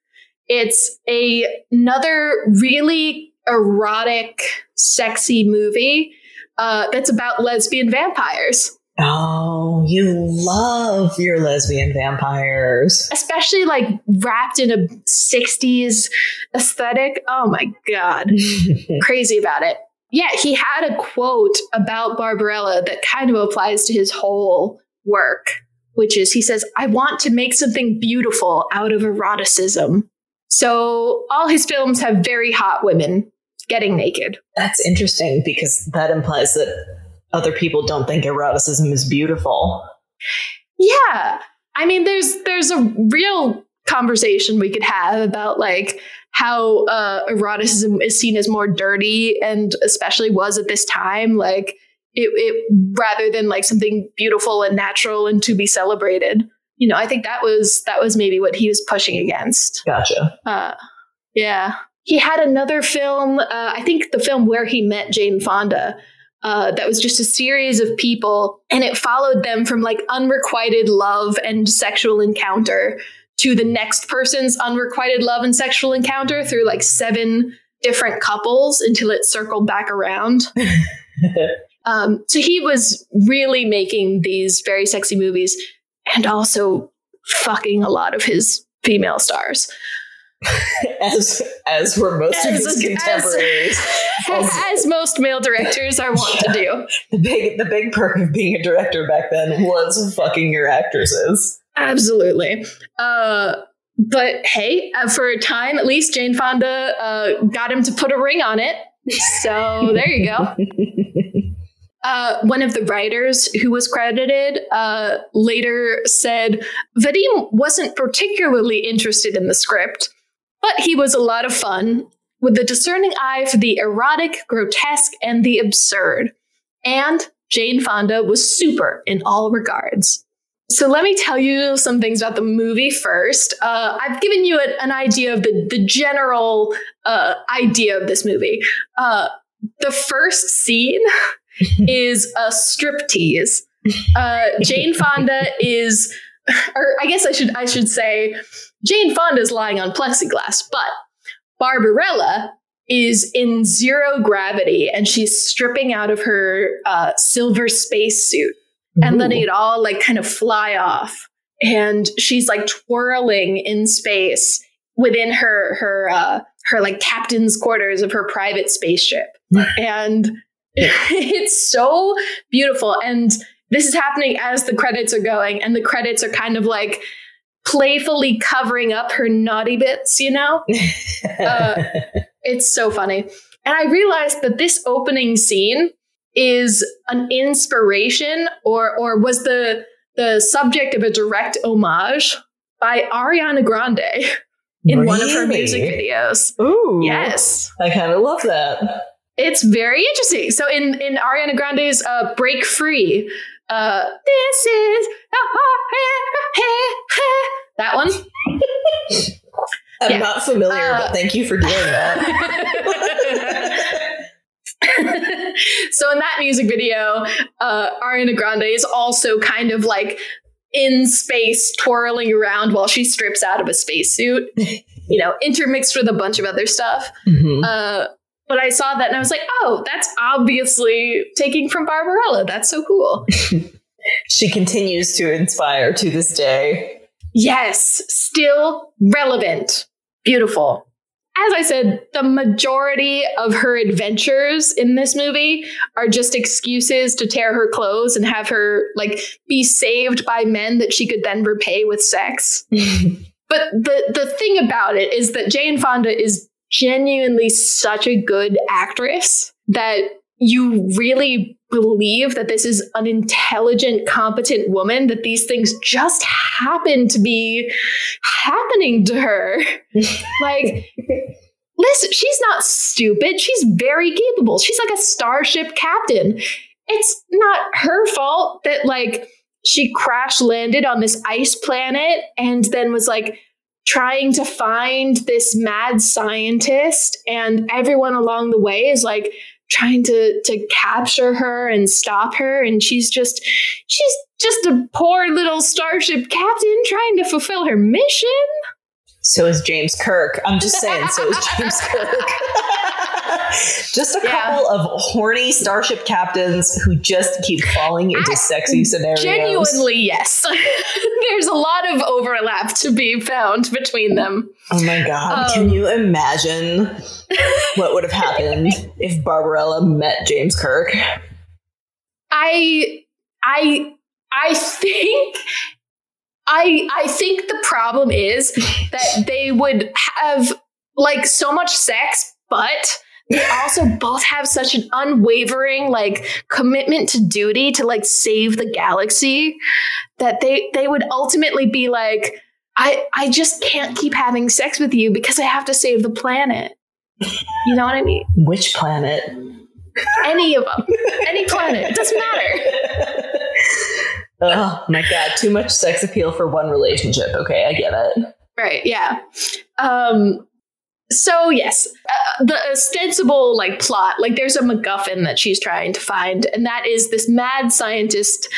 It's a another really erotic, sexy movie uh, that's about lesbian vampires. Oh, you love your lesbian vampires. Especially like wrapped in a 60s aesthetic. Oh my God. [laughs] crazy about it. Yeah, he had a quote about Barbarella that kind of applies to his whole work, which is he says, I want to make something beautiful out of eroticism. So all his films have very hot women getting naked. That's interesting because that implies that other people don't think eroticism is beautiful. Yeah. I mean there's there's a real conversation we could have about like how uh, eroticism is seen as more dirty and especially was at this time like it, it rather than like something beautiful and natural and to be celebrated. You know i think that was that was maybe what he was pushing against. Gotcha. uh, yeah. He had another film uh, i think the film where he met jane fonda uh, that was just a series of people and it followed them from like unrequited love and sexual encounter to the next person's unrequited love and sexual encounter through like seven different couples until it circled back around [laughs] um, so he was really making these very sexy movies and also fucking a lot of his female stars as as were most of his [laughs] contemporaries. as, as most male directors are wont to do. the big the big perk of being a director back then was fucking your actresses. Absolutely. Uh, but hey, uh, for a time, at least Jane Fonda uh, got him to put a ring on it. So there you go. [laughs] Uh, one of the writers who was credited uh, later said Vadim wasn't particularly interested in the script, but he was a lot of fun with a discerning eye for the erotic, grotesque, and the absurd. And Jane Fonda was super in all regards. So let me tell you some things about the movie first. Uh, I've given you a- an idea of the, the general uh, idea of this movie. Uh, the first scene [laughs] is a striptease. Uh, Jane Fonda is, or I guess I should I should say, Jane Fonda is lying on plexiglass, but Barbarella is in zero gravity and she's stripping out of her uh, silver spacesuit and letting it all like kind of fly off. And she's like twirling in space within her her uh, her like captain's quarters of her private spaceship, and [laughs] it's so beautiful. And this is happening as the credits are going, and the credits are kind of like playfully covering up her naughty bits, you know. [laughs] Uh, it's so funny. And I realized that this opening scene is an inspiration or or was the the subject of a direct homage by Ariana Grande in one of her music videos. Ooh. Yes. I kind of love that. It's very interesting. So in in Ariana Grande's uh, "Break Free," uh, this is that one. [laughs] I'm Yeah. not familiar, Uh, but thank you for doing that. [laughs] [laughs] [laughs] so in that music video, uh, Ariana Grande is also kind of like in space, twirling around while she strips out of a spacesuit. [laughs] You know, intermixed with a bunch of other stuff. Mhm. Uh, but I saw that and I was like, oh, that's obviously taking from Barbarella. That's so cool. [laughs] She continues to inspire to this day. yes, still relevant. beautiful. As I said, the majority of her adventures in this movie are just excuses to tear her clothes and have her like be saved by men that she could then repay with sex. [laughs] but the the thing about it is that Jane Fonda is genuinely such a good actress that you really believe that this is an intelligent, competent woman, that these things just happen to be happening to her. [laughs] like, listen, she's not stupid. She's very capable. She's like a starship captain. It's not her fault that, like, she crash landed on this ice planet and then was like, trying to find this mad scientist and everyone along the way is like trying to to capture her and stop her and she's just she's just a poor little starship captain trying to fulfill her mission so is James Kirk. I'm just saying, so is James [laughs] Kirk. [laughs] [laughs] just a yeah. couple of horny starship captains who just keep falling into I, sexy scenarios. Genuinely, yes. [laughs] There's a lot of overlap to be found between them. Oh my god. Um, Can you imagine what would have happened [laughs] if Barbarella met James Kirk? I I I think I I think the problem is that they would have like so much sex, but they also both have such an unwavering like commitment to duty to like save the galaxy that they they would ultimately be like I I just can't keep having sex with you because I have to save the planet. You know what I mean? Which planet? Any of them. Any planet. It doesn't matter. oh my god, too much sex appeal for one relationship. Okay, I get it. Right, yeah. Um so yes, uh, the ostensible like plot, like there's a MacGuffin that she's trying to find, and that is this mad scientist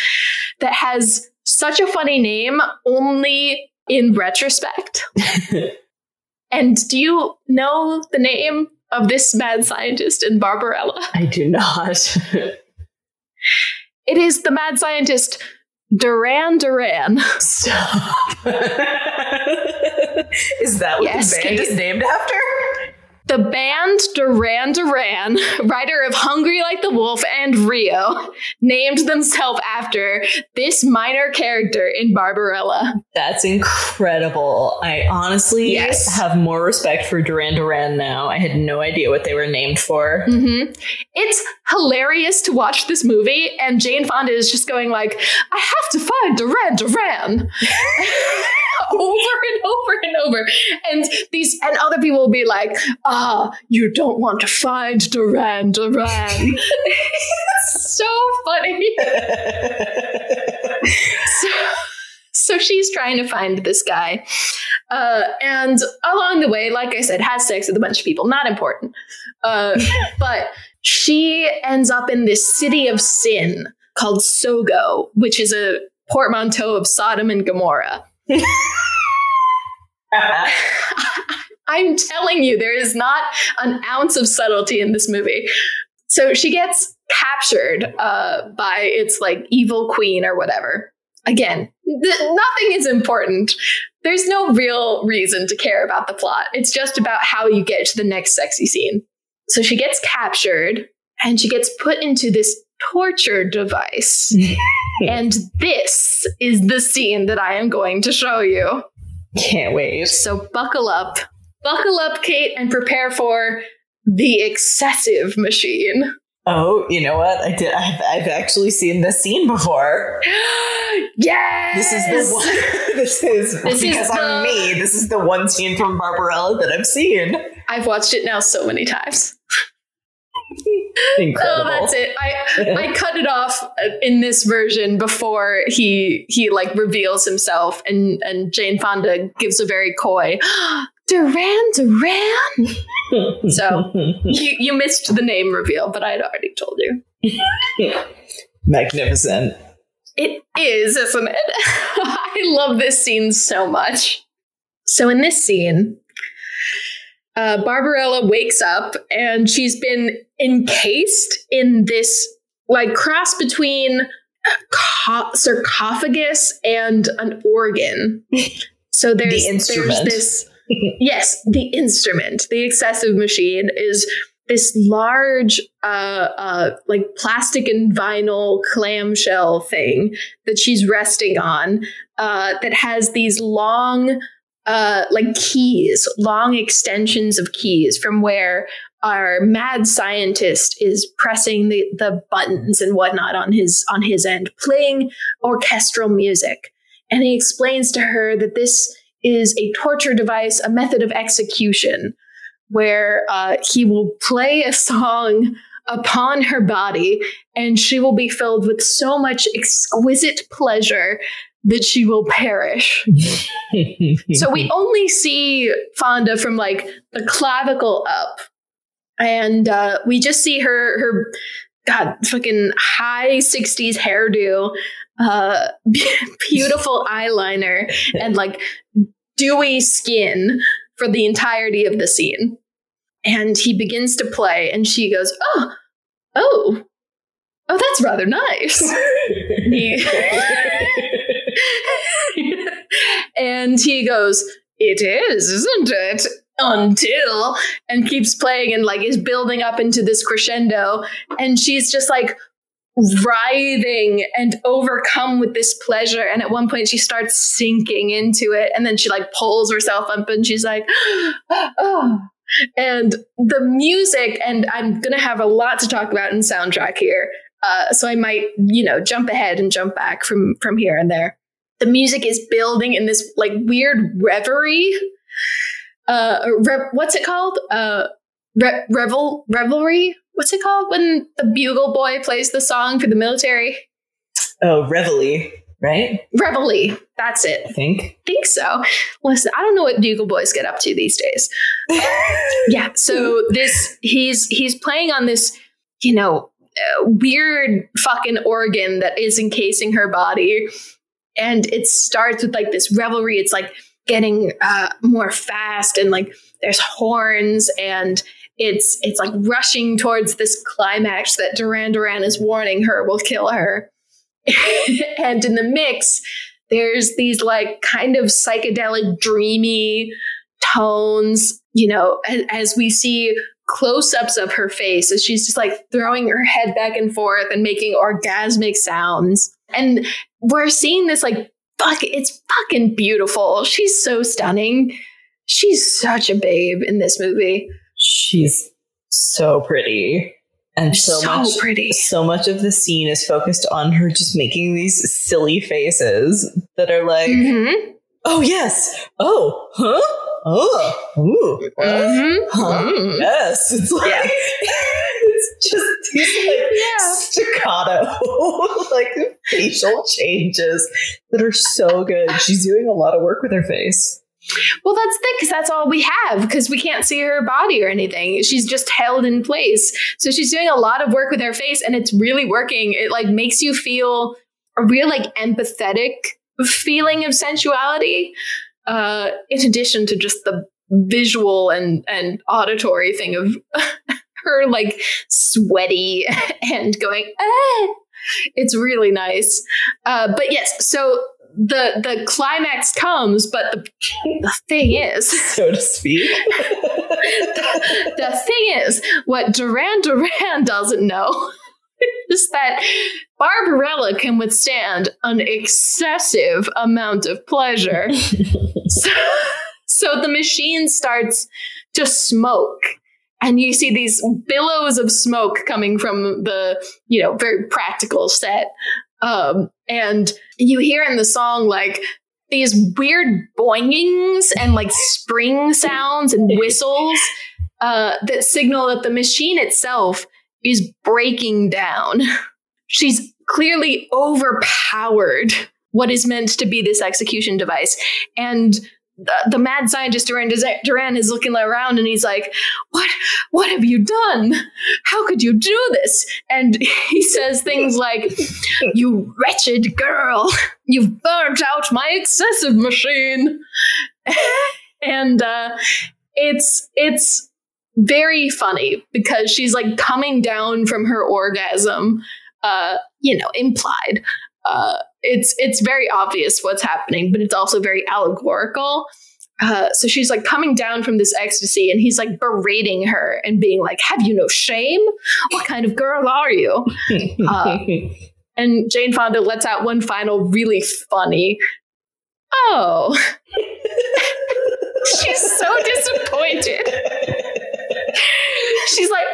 that has such a funny name only in retrospect. [laughs] and do you know the name of this mad scientist in Barbarella? I do not. [laughs] it is the mad scientist Duran Duran. Stop. [laughs] is that what yes, the band is named after? The band Duran Duran, [laughs] writer of Hungry Like the Wolf and Rio, named themselves after this minor character in Barbarella. That's incredible. I honestly yes. have more respect for Duran Duran now. I had no idea what they were named for. Mm-hmm. It's hilarious to watch this movie, and Jane Fonda is just going like, "I have to find Duran Duran." [laughs] over and over and over. And these and other people will be like, ah, you don't want to find Duran Duran. [laughs] so funny. [laughs] so, so she's trying to find this guy. Uh, and along the way, like I said, has sex with a bunch of people. Not important. Uh, [laughs] but she ends up in this city of sin called Sogo, which is a portmanteau of Sodom and Gomorrah. I'm telling you, there is not an ounce of subtlety in this movie. So she gets captured uh, by its like evil queen or whatever. Again, th- nothing is important. There's no real reason to care about the plot. It's just about how you get to the next sexy scene. So she gets captured and she gets put into this torture device. [laughs] and this is the scene that I am going to show you. Can't wait. So buckle up. Buckle up, Kate, and prepare for the excessive machine. Oh, you know what? I did. I've, I've actually seen this scene before. [gasps] yes. This is the one. [laughs] this is this because is I'm the, me. This is the one scene from Barbarella that I've seen. I've watched it now so many times. Incredible. Oh, that's it. I I [laughs] cut it off uh, in this version before he he like reveals himself, and and Jane Fonda gives a very coy. Duran Duran. [laughs] so you you missed the name reveal, but I had already told you. Magnificent. It is, isn't it? [laughs] I love this scene so much. So in this scene, uh, Barbarella wakes up and she's been encased in this like cross between co- sarcophagus and an organ. So there's, the there's this yes, the instrument, the excessive machine is this large, uh, uh, like plastic and vinyl clamshell thing that she's resting on, uh, that has these long, uh, like keys, long extensions of keys from where our mad scientist is pressing the, the buttons and whatnot on his on his end, playing orchestral music. And he explains to her that this is a torture device, a method of execution, where uh, he will play a song upon her body, and she will be filled with so much exquisite pleasure that she will perish. [laughs] so we only see Fonda from like the clavicle up and uh, we just see her her god fucking high 60s hairdo uh [laughs] beautiful eyeliner and like dewy skin for the entirety of the scene. And he begins to play and she goes oh oh oh that's rather nice. He- [laughs] and he goes it is isn't it? Until and keeps playing and like is building up into this crescendo. And she's just like writhing and overcome with this pleasure and at one point she starts sinking into it and then she like pulls herself up and she's like oh [gasps] and the music and i'm gonna have a lot to talk about in soundtrack here uh, so i might you know jump ahead and jump back from from here and there the music is building in this like weird reverie uh, re- what's it called? Uh, re- revel revelry. What's it called when the bugle boy plays the song for the military? Oh, reveille, right? Reveille. That's it. I think. think so. Listen, I don't know what bugle boys get up to these days. [laughs] yeah. So this he's he's playing on this, you know, uh, weird fucking organ that is encasing her body, and it starts with like this revelry. It's like getting uh, more fast and like there's horns and it's it's like rushing towards this climax that Duran Duran is warning her will kill her. [laughs] and in the mix, there's these like kind of psychedelic, dreamy tones, you know, as, as we see close ups of her face as she's just like throwing her head back and forth and making orgasmic sounds. And we're seeing this like fuck, it's fucking beautiful. She's so stunning. She's such a babe in this movie. She's so pretty. And so, So much pretty. so much of the scene is focused on her just making these silly faces that are like, Mm-hmm. oh yes, oh, huh, oh, ooh? Mm-hmm. huh, Mhm. yes. It's like Yeah. [laughs] it's just these like staccato [laughs] like facial changes that are so good. She's doing a lot of work with her face. Well, that's thick because that's all we have because we can't see her body or anything. She's just held in place. So she's doing a lot of work with her face, and it's really working. It like makes you feel a real like empathetic feeling of sensuality, uh, in addition to just the visual and and auditory thing of [laughs] her like sweaty [laughs] and going. Ah! It's really nice, uh, but yes. So the the climax comes, but the, the thing is, [laughs] so to speak. the, [laughs] the thing is, what Duran Duran [laughs] doesn't know is that Barbarella can withstand an excessive amount of pleasure. so, so the machine starts to smoke. And you see these billows of smoke coming from the, you know, very practical set. Um, and you hear in the song like these weird boingings and like spring sounds and whistles uh, that signal that the machine itself is breaking down. [laughs] She's clearly overpowered what is meant to be this execution device. And the, the mad scientist Duran Duran is looking around and he's like, "What? What have you done? How could you do this?" And [laughs] he says things like, "You wretched girl, you've burnt out my excessive machine." [laughs] and uh, it's it's very funny because she's like coming down from her orgasm, uh, you know, implied. Uh, it's it's very obvious what's happening, but it's also very allegorical. uh, so she's like coming down from this ecstasy, and he's like berating her and being like, "Have you no shame? What kind of girl are you?" [laughs] Uh, and Jane Fonda lets out one final really funny, "Oh." [laughs] she's so disappointed. She's like,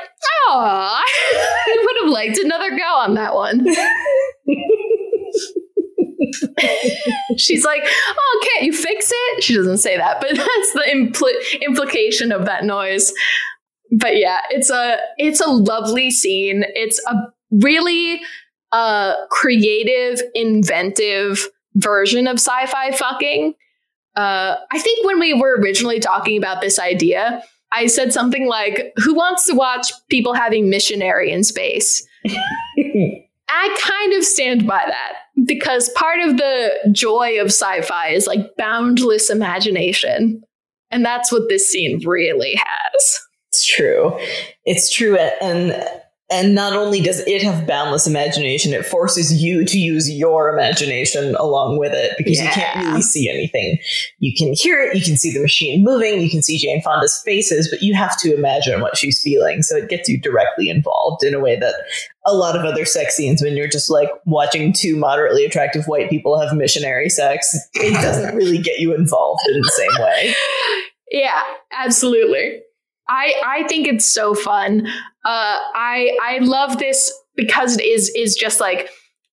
"Oh, I would have liked another go on that one." [laughs] [laughs] She's like, "Oh, can't you fix it?" She doesn't say that, but [laughs] that's the impl- implication of that noise. But yeah, it's a it's a lovely scene. It's a really uh creative, inventive version of sci-fi fucking. Uh, I think when we were originally talking about this idea, I said something like, "Who wants to watch people having missionary in space?" [laughs] I kind of stand by that because part of the joy of sci-fi is like boundless imagination. And that's what this scene really has. It's true. It's true. And and not only does it have boundless imagination, it forces you to use your imagination along with it because you can't really see anything. You can hear it, you can see the machine moving, you can see Jane Fonda's faces, but you have to imagine what she's feeling. So it gets you directly involved in a way that a lot of other sex scenes, when you're just like watching two moderately attractive white people have missionary sex, it doesn't really get you involved in the same way. [laughs] Yeah, absolutely. I I think it's so fun. Uh, I I love this because it is is just like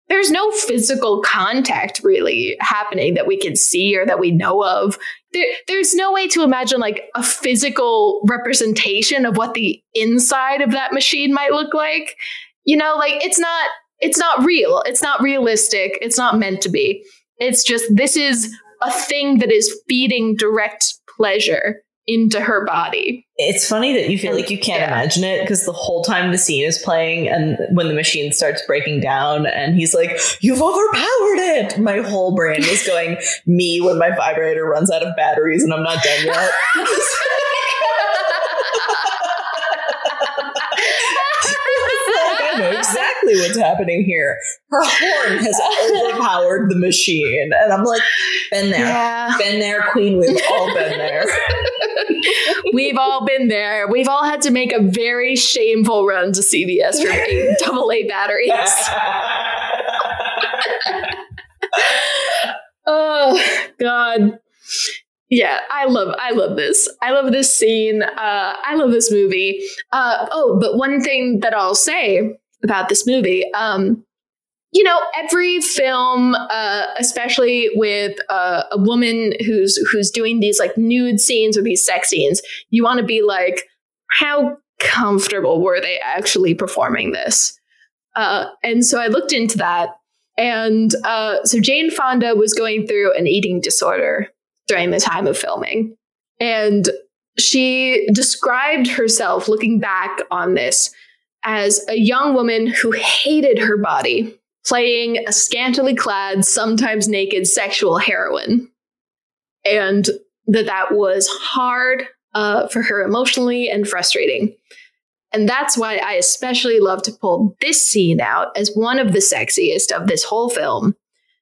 there's no physical contact really happening that we can see or that we know of. There, there's no way to imagine like a physical representation of what the inside of that machine might look like. You know, like it's not it's not real. It's not realistic. It's not meant to be. It's just this is a thing that is feeding direct pleasure into her body. It's funny that you feel like you can't Yeah. imagine it because the whole time the scene is playing and when the machine starts breaking down and he's like, You've overpowered it. My whole brain is going, Me when my vibrator runs out of batteries and I'm not done yet. [laughs] [laughs] It's like, I know exactly what's happening here. Her horn has [laughs] overpowered the machine. And I'm like, Been there. Yeah. Been there, Queen. We've all been [laughs] there. We've all been there. We've all had to make a very shameful run to CVS for eight [laughs] double A batteries. Oh God. Yeah, I love I love this. I love this scene. Uh, I love this movie. Uh, oh, but one thing that I'll say about this movie, um, you know, every film, uh, especially with uh, a woman who's who's doing these like nude scenes or these sex scenes, you want to be like, how comfortable were they actually performing this? Uh, and so I looked into that, and uh, so Jane Fonda was going through an eating disorder during the time of filming, and she described herself looking back on this as a young woman who hated her body playing a scantily clad, sometimes naked sexual heroine. And that that was hard uh, for her emotionally and frustrating. And that's why I especially love to pull this scene out as one of the sexiest of this whole film,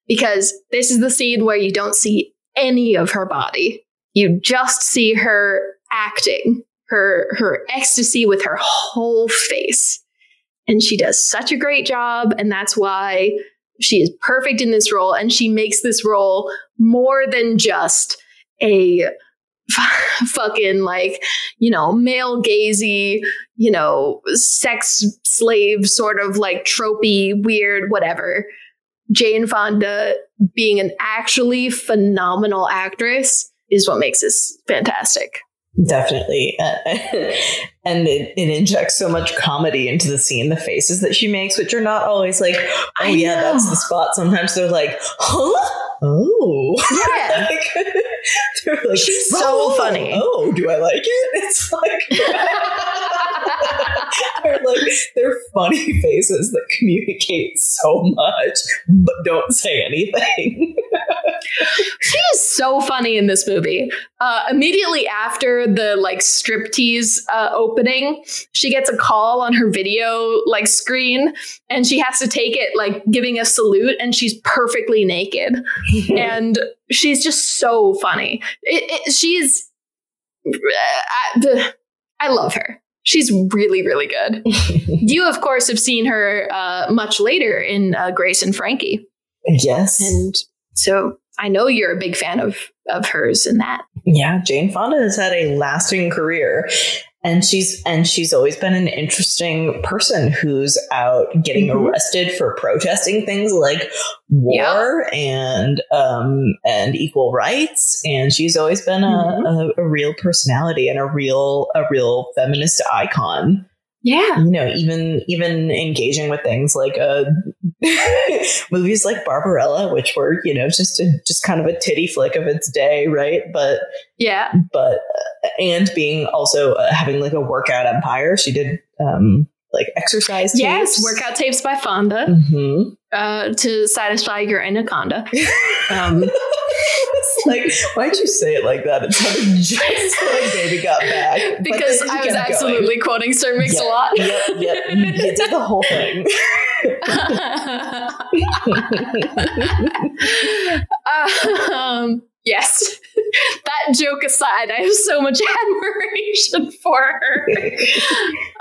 because this is the scene where you don't see any of her body. You just see her acting, her her ecstasy with her whole face. And she does such a great job and that's why she is perfect in this role and she makes this role more than just a [laughs] fucking like you know male gazy you know sex slave sort of like tropey weird whatever. Jane fonda being an actually phenomenal actress is what makes this fantastic Definitely. Uh, [laughs] and it, it injects so much comedy into the scene, the faces that she makes, which are not always like, oh, I yeah, that's the spot. Sometimes they're like, huh? Oh. Yeah. [laughs] Like, they're like, She's so "Oh, funny." Oh, do I like it? [laughs] It's like, they're like they're funny faces that communicate so much but don't say anything. she is so funny in this movie. Uh, immediately after the like striptease uh, opening, she gets a call on her video like screen, and she has to take it like giving a salute, and she's perfectly naked, [laughs] and she's just so funny. It, it, she's, I, I love her. She's really, really good. [laughs] you, of course, have seen her uh, much later in uh, Grace and Frankie. yes. And so I know you're a big fan of of hers in that. Yeah, Jane Fonda has had a lasting career. And she's and she's always been an interesting person who's out getting Mhm. arrested for protesting things like war and um and equal rights. And she's always been a, Mhm. a, a real personality and a real a real feminist icon. Yeah. You know, even even engaging with things like uh [laughs] movies like Barbarella, which were, you know, just a just kind of a titty flick of its day, right? But Yeah. but uh, and being also uh, having like a workout empire. She did um like exercise. Yes. tapes. Workout tapes by Fonda Mhm. Uh, to satisfy your anaconda. [laughs] Um, like, why'd you say it like that? It sounded just like baby got back. Because I was kept going. absolutely quoting Sir Mix a Yep, lot. Yep, yep. You you did the whole thing. [laughs] um, yes. that joke aside, I have so much [laughs] admiration for her.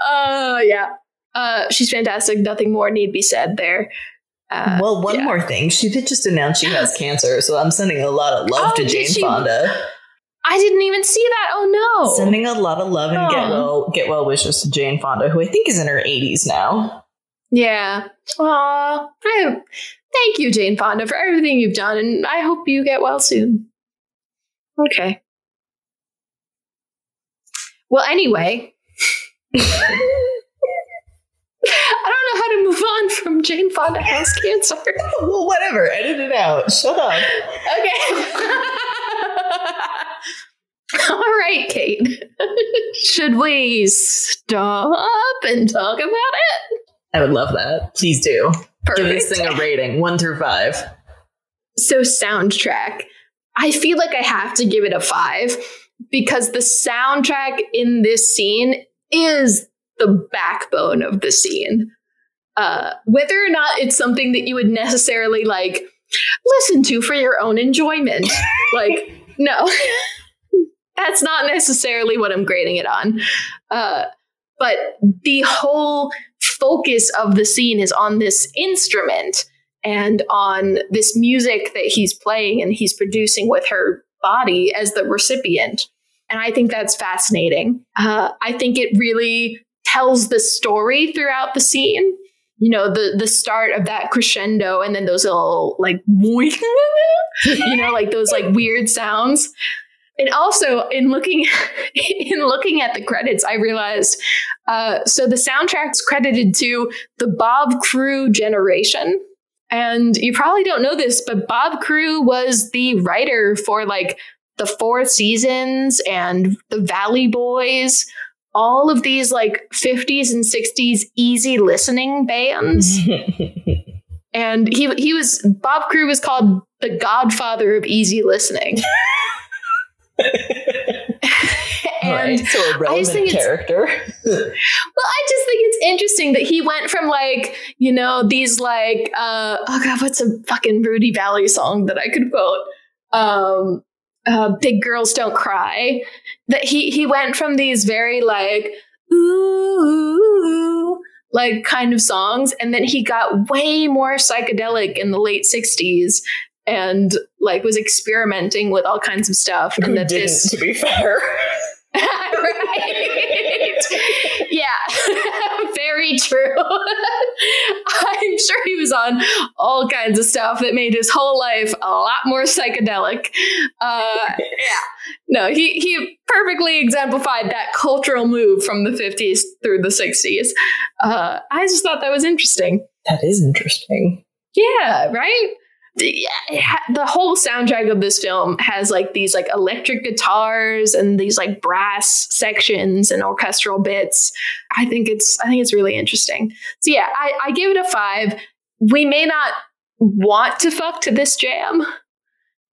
Uh, yeah. Uh, she's fantastic. Nothing more need be said there. Uh, well, one yeah. more thing. She did just announce she has cancer, so I'm sending a lot of love Oh, to Jane she? Fonda. I didn't even see that. Oh no. Sending a lot of love and get well get well wishes to Jane Fonda, who I think is in her 80s now. Yeah. Aw. I, thank you, Jane Fonda, for everything you've done, and I hope you get well soon. Okay. Well, anyway. [laughs] I don't know how to move on from Jane Fonda has cancer. [laughs] well, whatever. Edit it out. Shut up. Okay. All right, Kate. Should we stop and talk about it? I would love that. Please do. Give this thing a rating, one through five. So soundtrack, I feel like I have to give it a five because the soundtrack in this scene is the backbone of the scene. Uh, whether or not it's something that you would necessarily like listen to for your own enjoyment, [laughs] like no, [laughs] that's not necessarily what I'm grading it on. Uh, but the whole focus of the scene is on this instrument and on this music that he's playing and he's producing with her body as the recipient. And I think that's fascinating. Uh, I think it really tells the story throughout the scene. You know, the the start of that crescendo and then those little like [laughs] you know, like those like weird sounds. And also in looking [laughs] in looking at the credits, I realized uh, so the soundtrack's credited to the Bob Crewe generation. And you probably don't know this, but Bob Crewe was the writer for like the Four Seasons and the Valley Boys, all of these like 50s and 60s easy listening bands. [laughs] and he he was Bob Crewe was called the godfather of easy listening. [laughs] [laughs] and right. So a relevant think it's- character. well, I just think it's interesting that he went from like, you know, these like uh oh god, what's a fucking Rudy Valley song that I could quote? Um uh Big Girls Don't Cry. That he he went from these very like ooh like kind of songs and then he got way more psychedelic in the late 60s and like was experimenting with all kinds of stuff Who and that didn't, this to be fair. [laughs] right. [laughs] yeah, very [laughs] true. I'm sure he was on all kinds of stuff that made his whole life a lot more psychedelic. Uh, yeah, no, he he perfectly exemplified that cultural move from the 50s through the 60s. Uh, I just thought that was interesting. That is interesting. Yeah, right. The, the whole soundtrack of this film has like these like electric guitars and these like brass sections and orchestral bits. I think it's I think it's really interesting. So yeah, I, I give it a five. We may not want to fuck to this jam,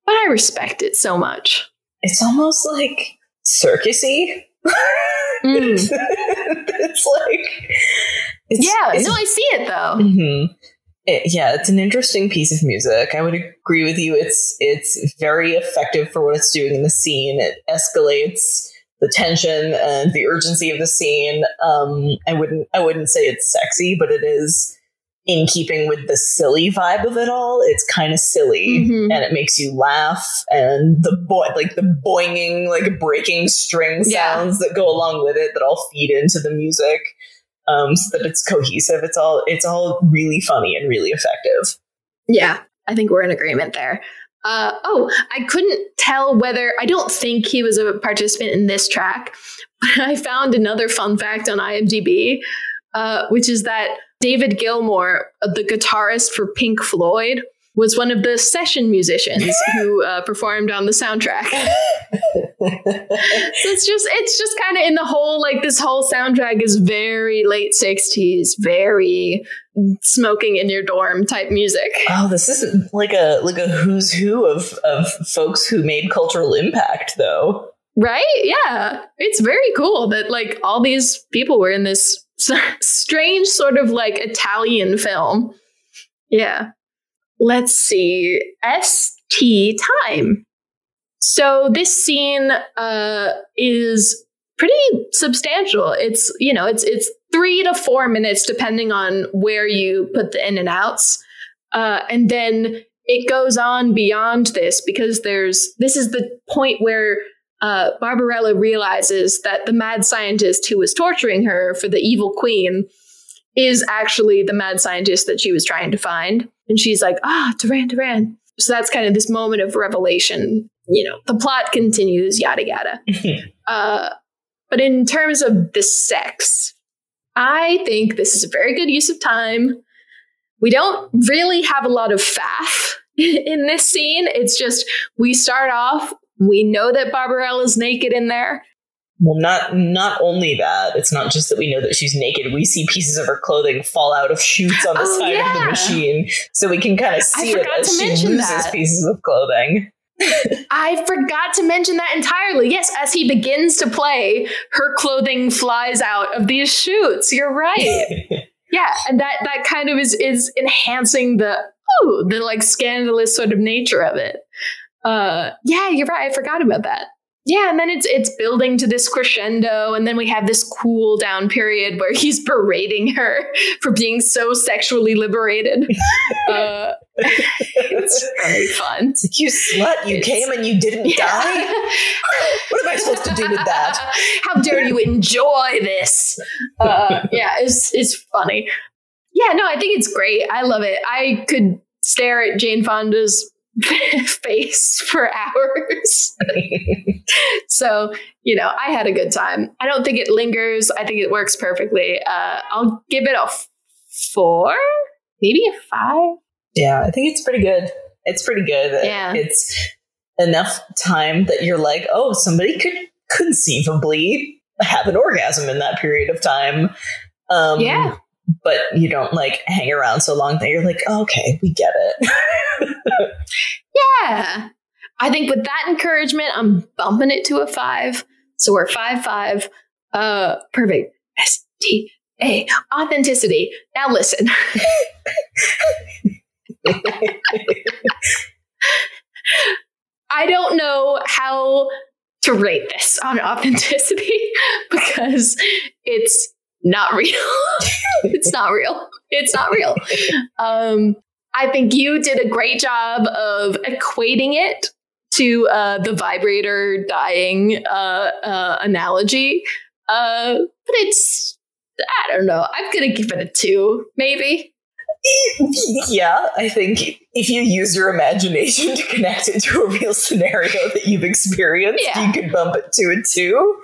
but I respect it so much. It's almost like circusy. Mm. [laughs] it's like it's, yeah, it's- no, I see it though. Mhm. It- yeah, it's an interesting piece of music. I would agree with you. It's it's very effective for what it's doing in the scene. It escalates the tension and the urgency of the scene. Um, I wouldn't I wouldn't say it's sexy, but it is in keeping with the silly vibe of it all. It's kind of silly Mhm. and it makes you laugh and the boy like the boinging like breaking string Yeah. sounds that go along with it that all feed into the music um, so that it's cohesive. It's all it's all really funny and really effective. Yeah, I think we're in agreement there. Uh, oh, I couldn't tell whether I don't think he was a participant in this track, [laughs] but I found another fun fact on IMDb, uh, which is that David Gilmour, uh, the guitarist for Pink Floyd, was one of the session musicians [laughs] who uh, performed on the soundtrack. [laughs] So it's just it's just kind of in the whole like this whole soundtrack is very late 60s, very smoking in your dorm type music. Oh, this is like a like a who's who of of folks who made cultural impact, though. Right? Yeah. It's very cool that like all these people were in this [laughs] strange sort of like Italian film. Yeah. Let's see. ST time. So this scene uh is pretty substantial. It's, you know, it's it's 3 to 4 minutes depending on where you put the in and outs. Uh and then it goes on beyond this because there's this is the point where uh, Barbarella realizes that the mad scientist who was torturing her for the evil queen is actually the mad scientist that she was trying to find. And she's like, ah, Duran Duran. So that's kind of this moment of revelation. You know, the plot continues, yada, yada. [laughs] uh, but in terms of the sex, I think this is a very good use of time. We don't really have a lot of faff [laughs] in this scene. It's just we start off we know that Barbarella's naked in there. Well, not not only that. It's not just that we know that she's naked. We see pieces of her clothing fall out of chutes on the Oh, side of the machine, so we can kind of see it forgot as to she mention loses that. pieces of clothing. [laughs] I forgot to mention that entirely. Yes, as he begins to play, her clothing flies out of these chutes. You're right. [laughs] yeah, and that that kind of is is enhancing the oh, the like scandalous sort of nature of it. Uh yeah, you're right. I forgot about that. Yeah, and then it's it's building to this crescendo, and then we have this cool down period where he's [laughs] berating her for being so sexually liberated. [laughs] uh, [laughs] it's very fun. It's like you slut, you It's- came and you didn't die. What am I supposed to do with that? How dare you enjoy this? Uh, yeah, it's it's funny. Yeah, no, I think it's great. I love it. I could stare at Jane Fonda's [laughs] face for hours. [laughs] so, you know, I had a good time. I don't think it lingers. I think it works perfectly. Uh, I'll give it a f- four, maybe a five. Yeah, I think it's pretty good. It's pretty good. Yeah. It's enough time that you're like, oh, somebody could conceivably have an orgasm in that period of time. Um, Yeah. But you don't like hang around so long that you're like, okay, we get it. [laughs] Yeah. I think with that encouragement, I'm bumping it to a five. So we're five five. Uh perfect. S T A authenticity. Now listen. [laughs] I don't know how to rate this on authenticity [laughs] because it's not real. [laughs] it's not real. It's not real. Um, I think you did a great job of equating it to uh, the vibrator dying uh, uh, analogy. Uh, but it's, I don't know. I'm going to give it a two, maybe. yeah, I think if you use your imagination to connect it to a real scenario that you've experienced, Yeah. you could bump it to a two.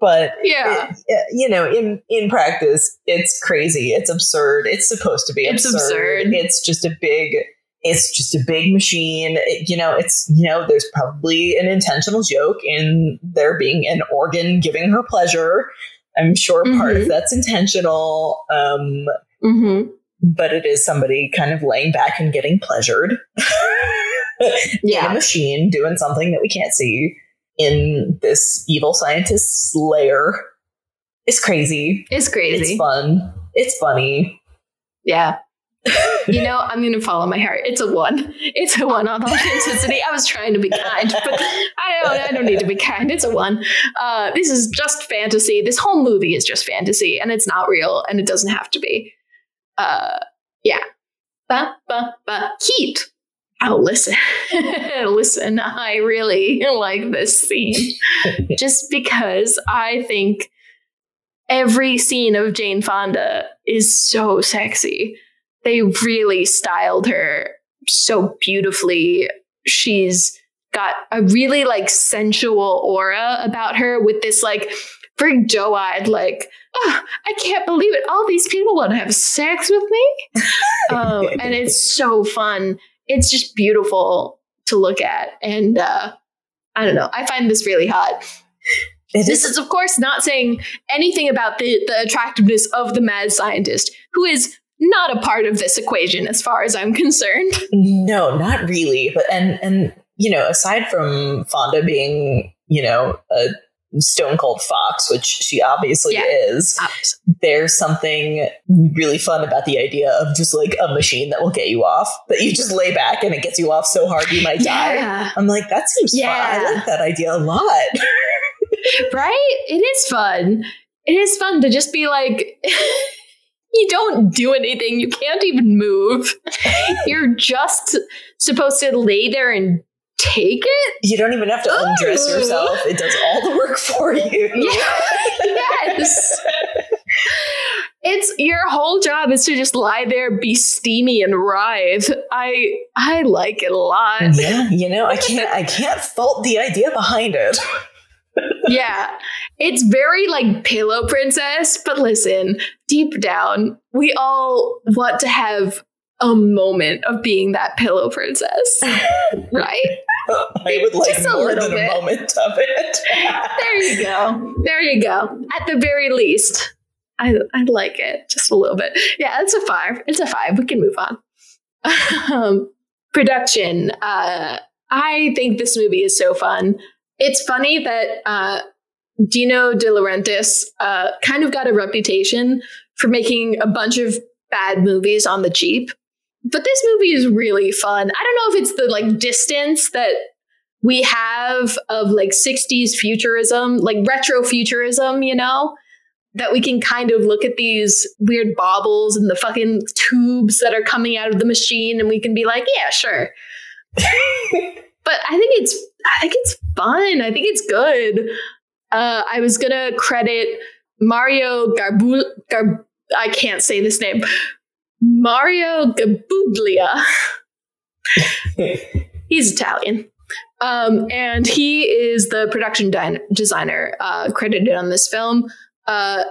But Yeah. it- you know, in in practice, it's crazy. It's absurd. It's supposed to be It's absurd. absurd. It's just a big it's just a big machine. It- you know, it's, you know, there's probably an intentional joke in there being an organ giving her pleasure. I'm sure part of Mhm. that's intentional. Um, Mm-hmm. but it is somebody kind of laying back and getting pleasured [laughs] in a Yeah. machine doing something that we can't see in this evil scientist's lair. It's crazy. It's crazy. It's fun. It's funny. Yeah. [laughs] You know, I'm going to follow my heart. It's a one. It's a one on authenticity. I was trying to be kind, but I don't. I don't need to be kind. It's a one. Uh, this is just fantasy. This whole movie is just fantasy, and it's not real, and it doesn't have to be. Uh, yeah. Ba ba ba. Heat. Oh, listen, [laughs] listen. I really [laughs] like this scene, [laughs] just because I think every scene of Jane Fonda is so sexy they really styled her so beautifully. She's got a really like sensual aura about her with this like very doe-eyed like oh, I can't believe it. All these people want to have sex with me. um, and it's so fun. It's just beautiful to look at. And uh, I don't know. I find this really hot. It This is is, of course, not saying anything about the, the attractiveness of the mad scientist, who is not a part of this equation as far as I'm concerned. no, not really. But and and you know, aside from Fonda being you know a stone cold fox, which she obviously Yeah. is, uh, there's something really fun about the idea of just like a machine that will get you off, that you just lay back and it gets you off so hard you might die. I'm like, that seems fun. I like that idea a lot. [laughs] Right? It is fun. It is fun to just be like, [laughs] you don't do anything. You can't even move. [laughs] You're just supposed to lay there and take it. You don't even have to undress yourself. It does all the work for you. [laughs] yes. It's your whole job is to just lie there, be steamy and writhe. I I like it a lot. Yeah, you know, I can't I can't fault the idea behind it. [laughs] yeah. It's very like pillow princess, but listen, deep down, we all want to have a moment of being that pillow princess. [laughs] right? I would like Just a more little than bit. a moment of it. [laughs] There you go. There you go. At the very least, I I like it just a little bit. Yeah, it's a five. It's a five. We can move on. [laughs] um, production. Uh, I think this movie is so fun. It's funny that uh, Dino De Laurentiis uh, kind of got a reputation for making a bunch of bad movies on the cheap. But this movie is really fun. I don't know if it's the like distance that we have of like 60s futurism, like retro futurism, you know, that we can kind of look at these weird baubles and the fucking tubes that are coming out of the machine and we can be like, yeah, sure. [laughs] but I think it's I think it's fun. I think it's good. Uh, I was gonna credit Mario Garbu Gar I can't say this name. Mario Garbuglia. [laughs] He's Italian. Um, and he is the production din- designer uh, credited on this film. Uh,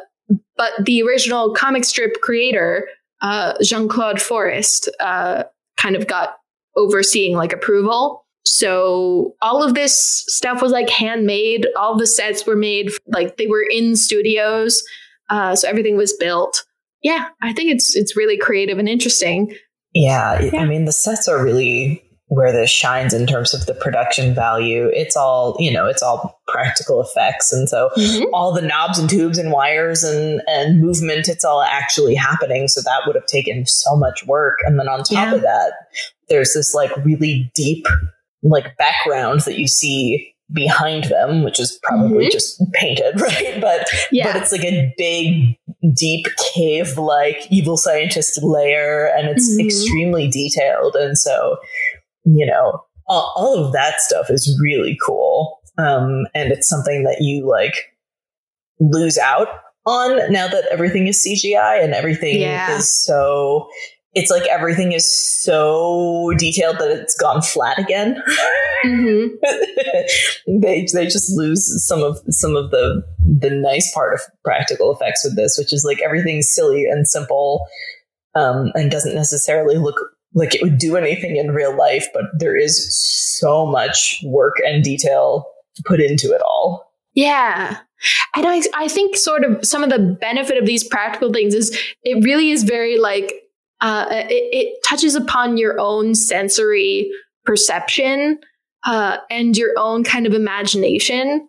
but the original comic strip creator, uh, Jean Claude Forest, uh, kind of got overseeing like approval. So all of this stuff was like handmade. All the sets were made like they were in studios. Uh, so everything was built. Yeah, I think it's it's really creative and interesting. Yeah, Yeah. I mean the sets are really where this shines in terms of the production value. It's all, you know, it's all practical effects and so all the knobs and tubes and wires and and movement it's all actually happening so that would have taken so much work and then on top Yeah. of that there's this like really deep like background that you see behind them which is probably Mhm. just painted [laughs] right but Yeah. but it's like a big deep cave like evil scientist layer and it's Mhm. extremely detailed and so you know all, all of that stuff is really cool um and it's something that you like lose out on now that everything is cgi and everything Yeah. is so it's like everything is so detailed that it's gone flat again Mhm. [laughs] they they just lose some of some of the the nice part of practical effects with this, which is like everything's silly and simple, um, and doesn't necessarily look like it would do anything in real life, but there is so much work and detail put into it all. Yeah. And I, I think sort of some of the benefit of these practical things is it really is very like, uh, it, it touches upon your own sensory perception uh, and your own kind of imagination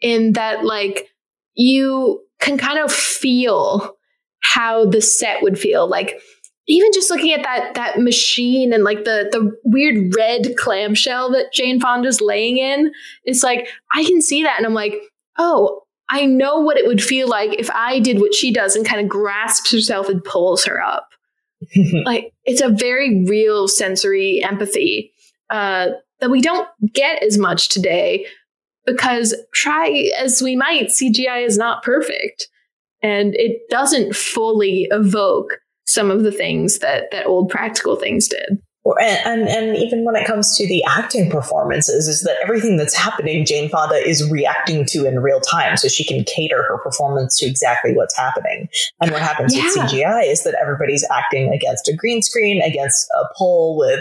in that like you can kind of feel how the set would feel like even just looking at that that machine and like the the weird red clamshell that Jane Fonda's laying in, it's like I can see that and I'm like, oh, I know what it would feel like if I did what she does and kind of grasps herself and pulls her up. [laughs] like it's a very real sensory empathy uh, that we don't get as much today because try as we might, CGI is not perfect and it doesn't fully evoke some of the things that that old practical things did. And, and, and even when it comes to the acting performances, is that everything that's happening, Jane Fonda is reacting to in real time, so she can cater her performance to exactly what's happening. And what happens yeah. with CGI is that everybody's acting against a green screen, against a pole with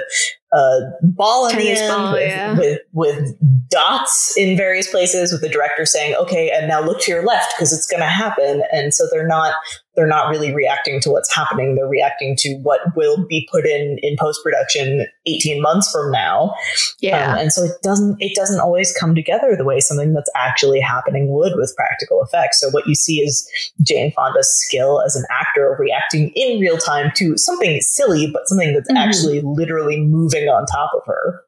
a ball in the end, with, yeah. with, with dots in various places, with the director saying, "Okay, and now look to your left because it's going to happen." And so they're not they're not really reacting to what's happening. They're reacting to what will be put in in post production 18 months from now. Yeah. Um, and so it doesn't, it doesn't always come together the way something that's actually happening would with practical effects. So what you see is Jane Fonda's skill as an actor reacting in real time to something silly, but something that's mm-hmm. actually literally moving on top of her.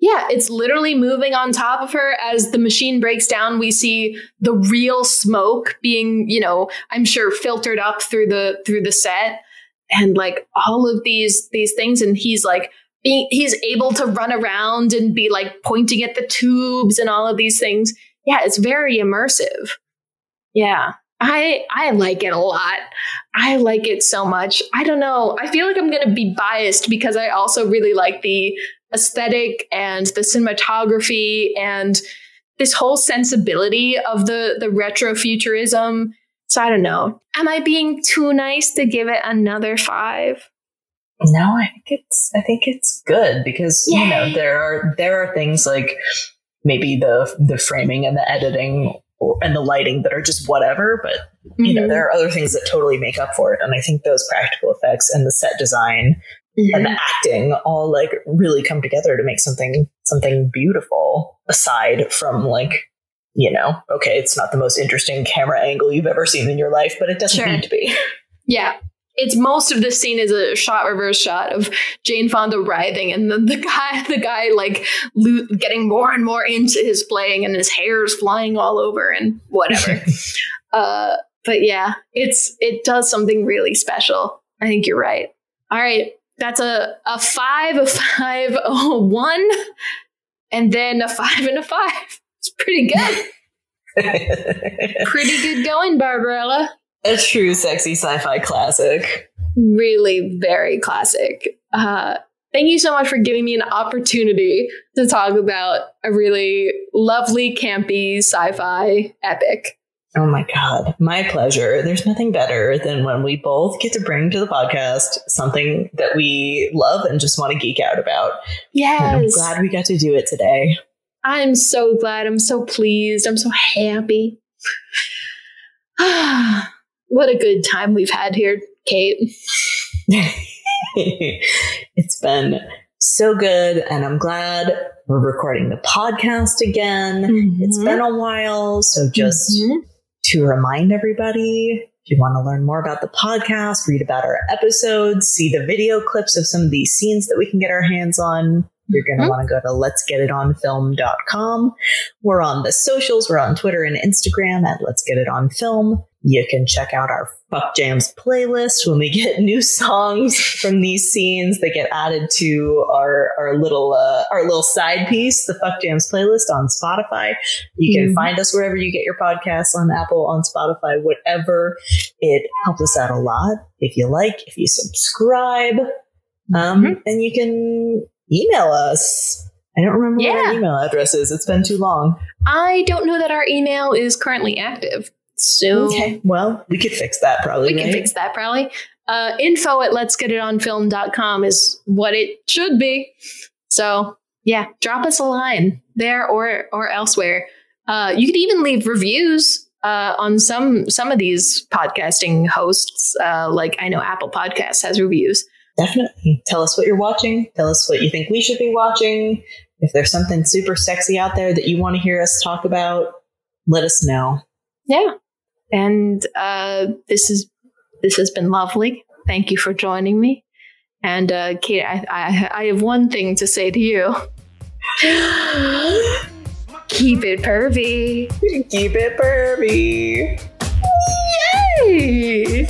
Yeah, it's literally moving on top of her as the machine breaks down. We see the real smoke being, you know, I'm sure filtered up through the through the set and like all of these these things and he's like being he's able to run around and be like pointing at the tubes and all of these things. Yeah, it's very immersive. Yeah. I I like it a lot. I like it so much. I don't know. I feel like I'm going to be biased because I also really like the aesthetic and the cinematography and this whole sensibility of the the retrofuturism. So I don't know. Am I being too nice to give it another five? No, I think it's I think it's good because Yay. you know there are there are things like maybe the the framing and the editing or, and the lighting that are just whatever, but you mm-hmm. know there are other things that totally make up for it, and I think those practical effects and the set design mm-hmm. and the acting all like really come together to make something something beautiful aside from like you know okay it's not the most interesting camera angle you've ever seen in your life but it doesn't sure. need to be yeah it's most of the scene is a shot reverse shot of Jane Fonda writhing and then the guy [laughs] the guy like lo- getting more and more into his playing and his hair's flying all over and whatever. [laughs] uh, but yeah, it's it does something really special. I think you're right. All right, that's a a five, a five, a one, and then a five and a five. It's pretty good. [laughs] pretty good going, Barbarella. A true sexy sci-fi classic. Really very classic. Uh, thank you so much for giving me an opportunity to talk about a really lovely, campy sci-fi epic. Oh my God. My pleasure. There's nothing better than when we both get to bring to the podcast something that we love and just want to geek out about. Yes. And I'm glad we got to do it today. I'm so glad. I'm so pleased. I'm so happy. [sighs] what a good time we've had here, Kate. [laughs] it's been so good. And I'm glad we're recording the podcast again. Mm-hmm. It's been a while. So just. Mm-hmm to remind everybody if you want to learn more about the podcast, read about our episodes, see the video clips of some of these scenes that we can get our hands on, you're going to mm-hmm. want to go to let's get it on film.com. We're on the socials. We're on Twitter and Instagram at let's get it on film. You can check out our Fuck Jams playlist when we get [laughs] new songs from these scenes. They get added to our our little uh, our little side piece, the Fuck Jams playlist on Spotify. You can mm-hmm. find us wherever you get your podcasts on Apple, on Spotify, whatever. It helps us out a lot. If you like, if you subscribe, um, mm-hmm. and you can email us. I don't remember yeah. what our email address is. It's been too long. I don't know that our email is currently active. Soon. Okay. Well, we could fix that probably. We can fix that probably. Uh, info at let's get it on film.com is what it should be. So yeah, drop us a line there or or elsewhere. Uh, you could even leave reviews uh, on some some of these podcasting hosts. Uh, like I know Apple Podcasts has reviews. Definitely. Tell us what you're watching. Tell us what you think we should be watching. If there's something super sexy out there that you want to hear us talk about, let us know. Yeah, and uh, this is this has been lovely. Thank you for joining me. And uh, Kate, I, I I have one thing to say to you. [gasps] Keep it pervy. Keep it pervy. Yay!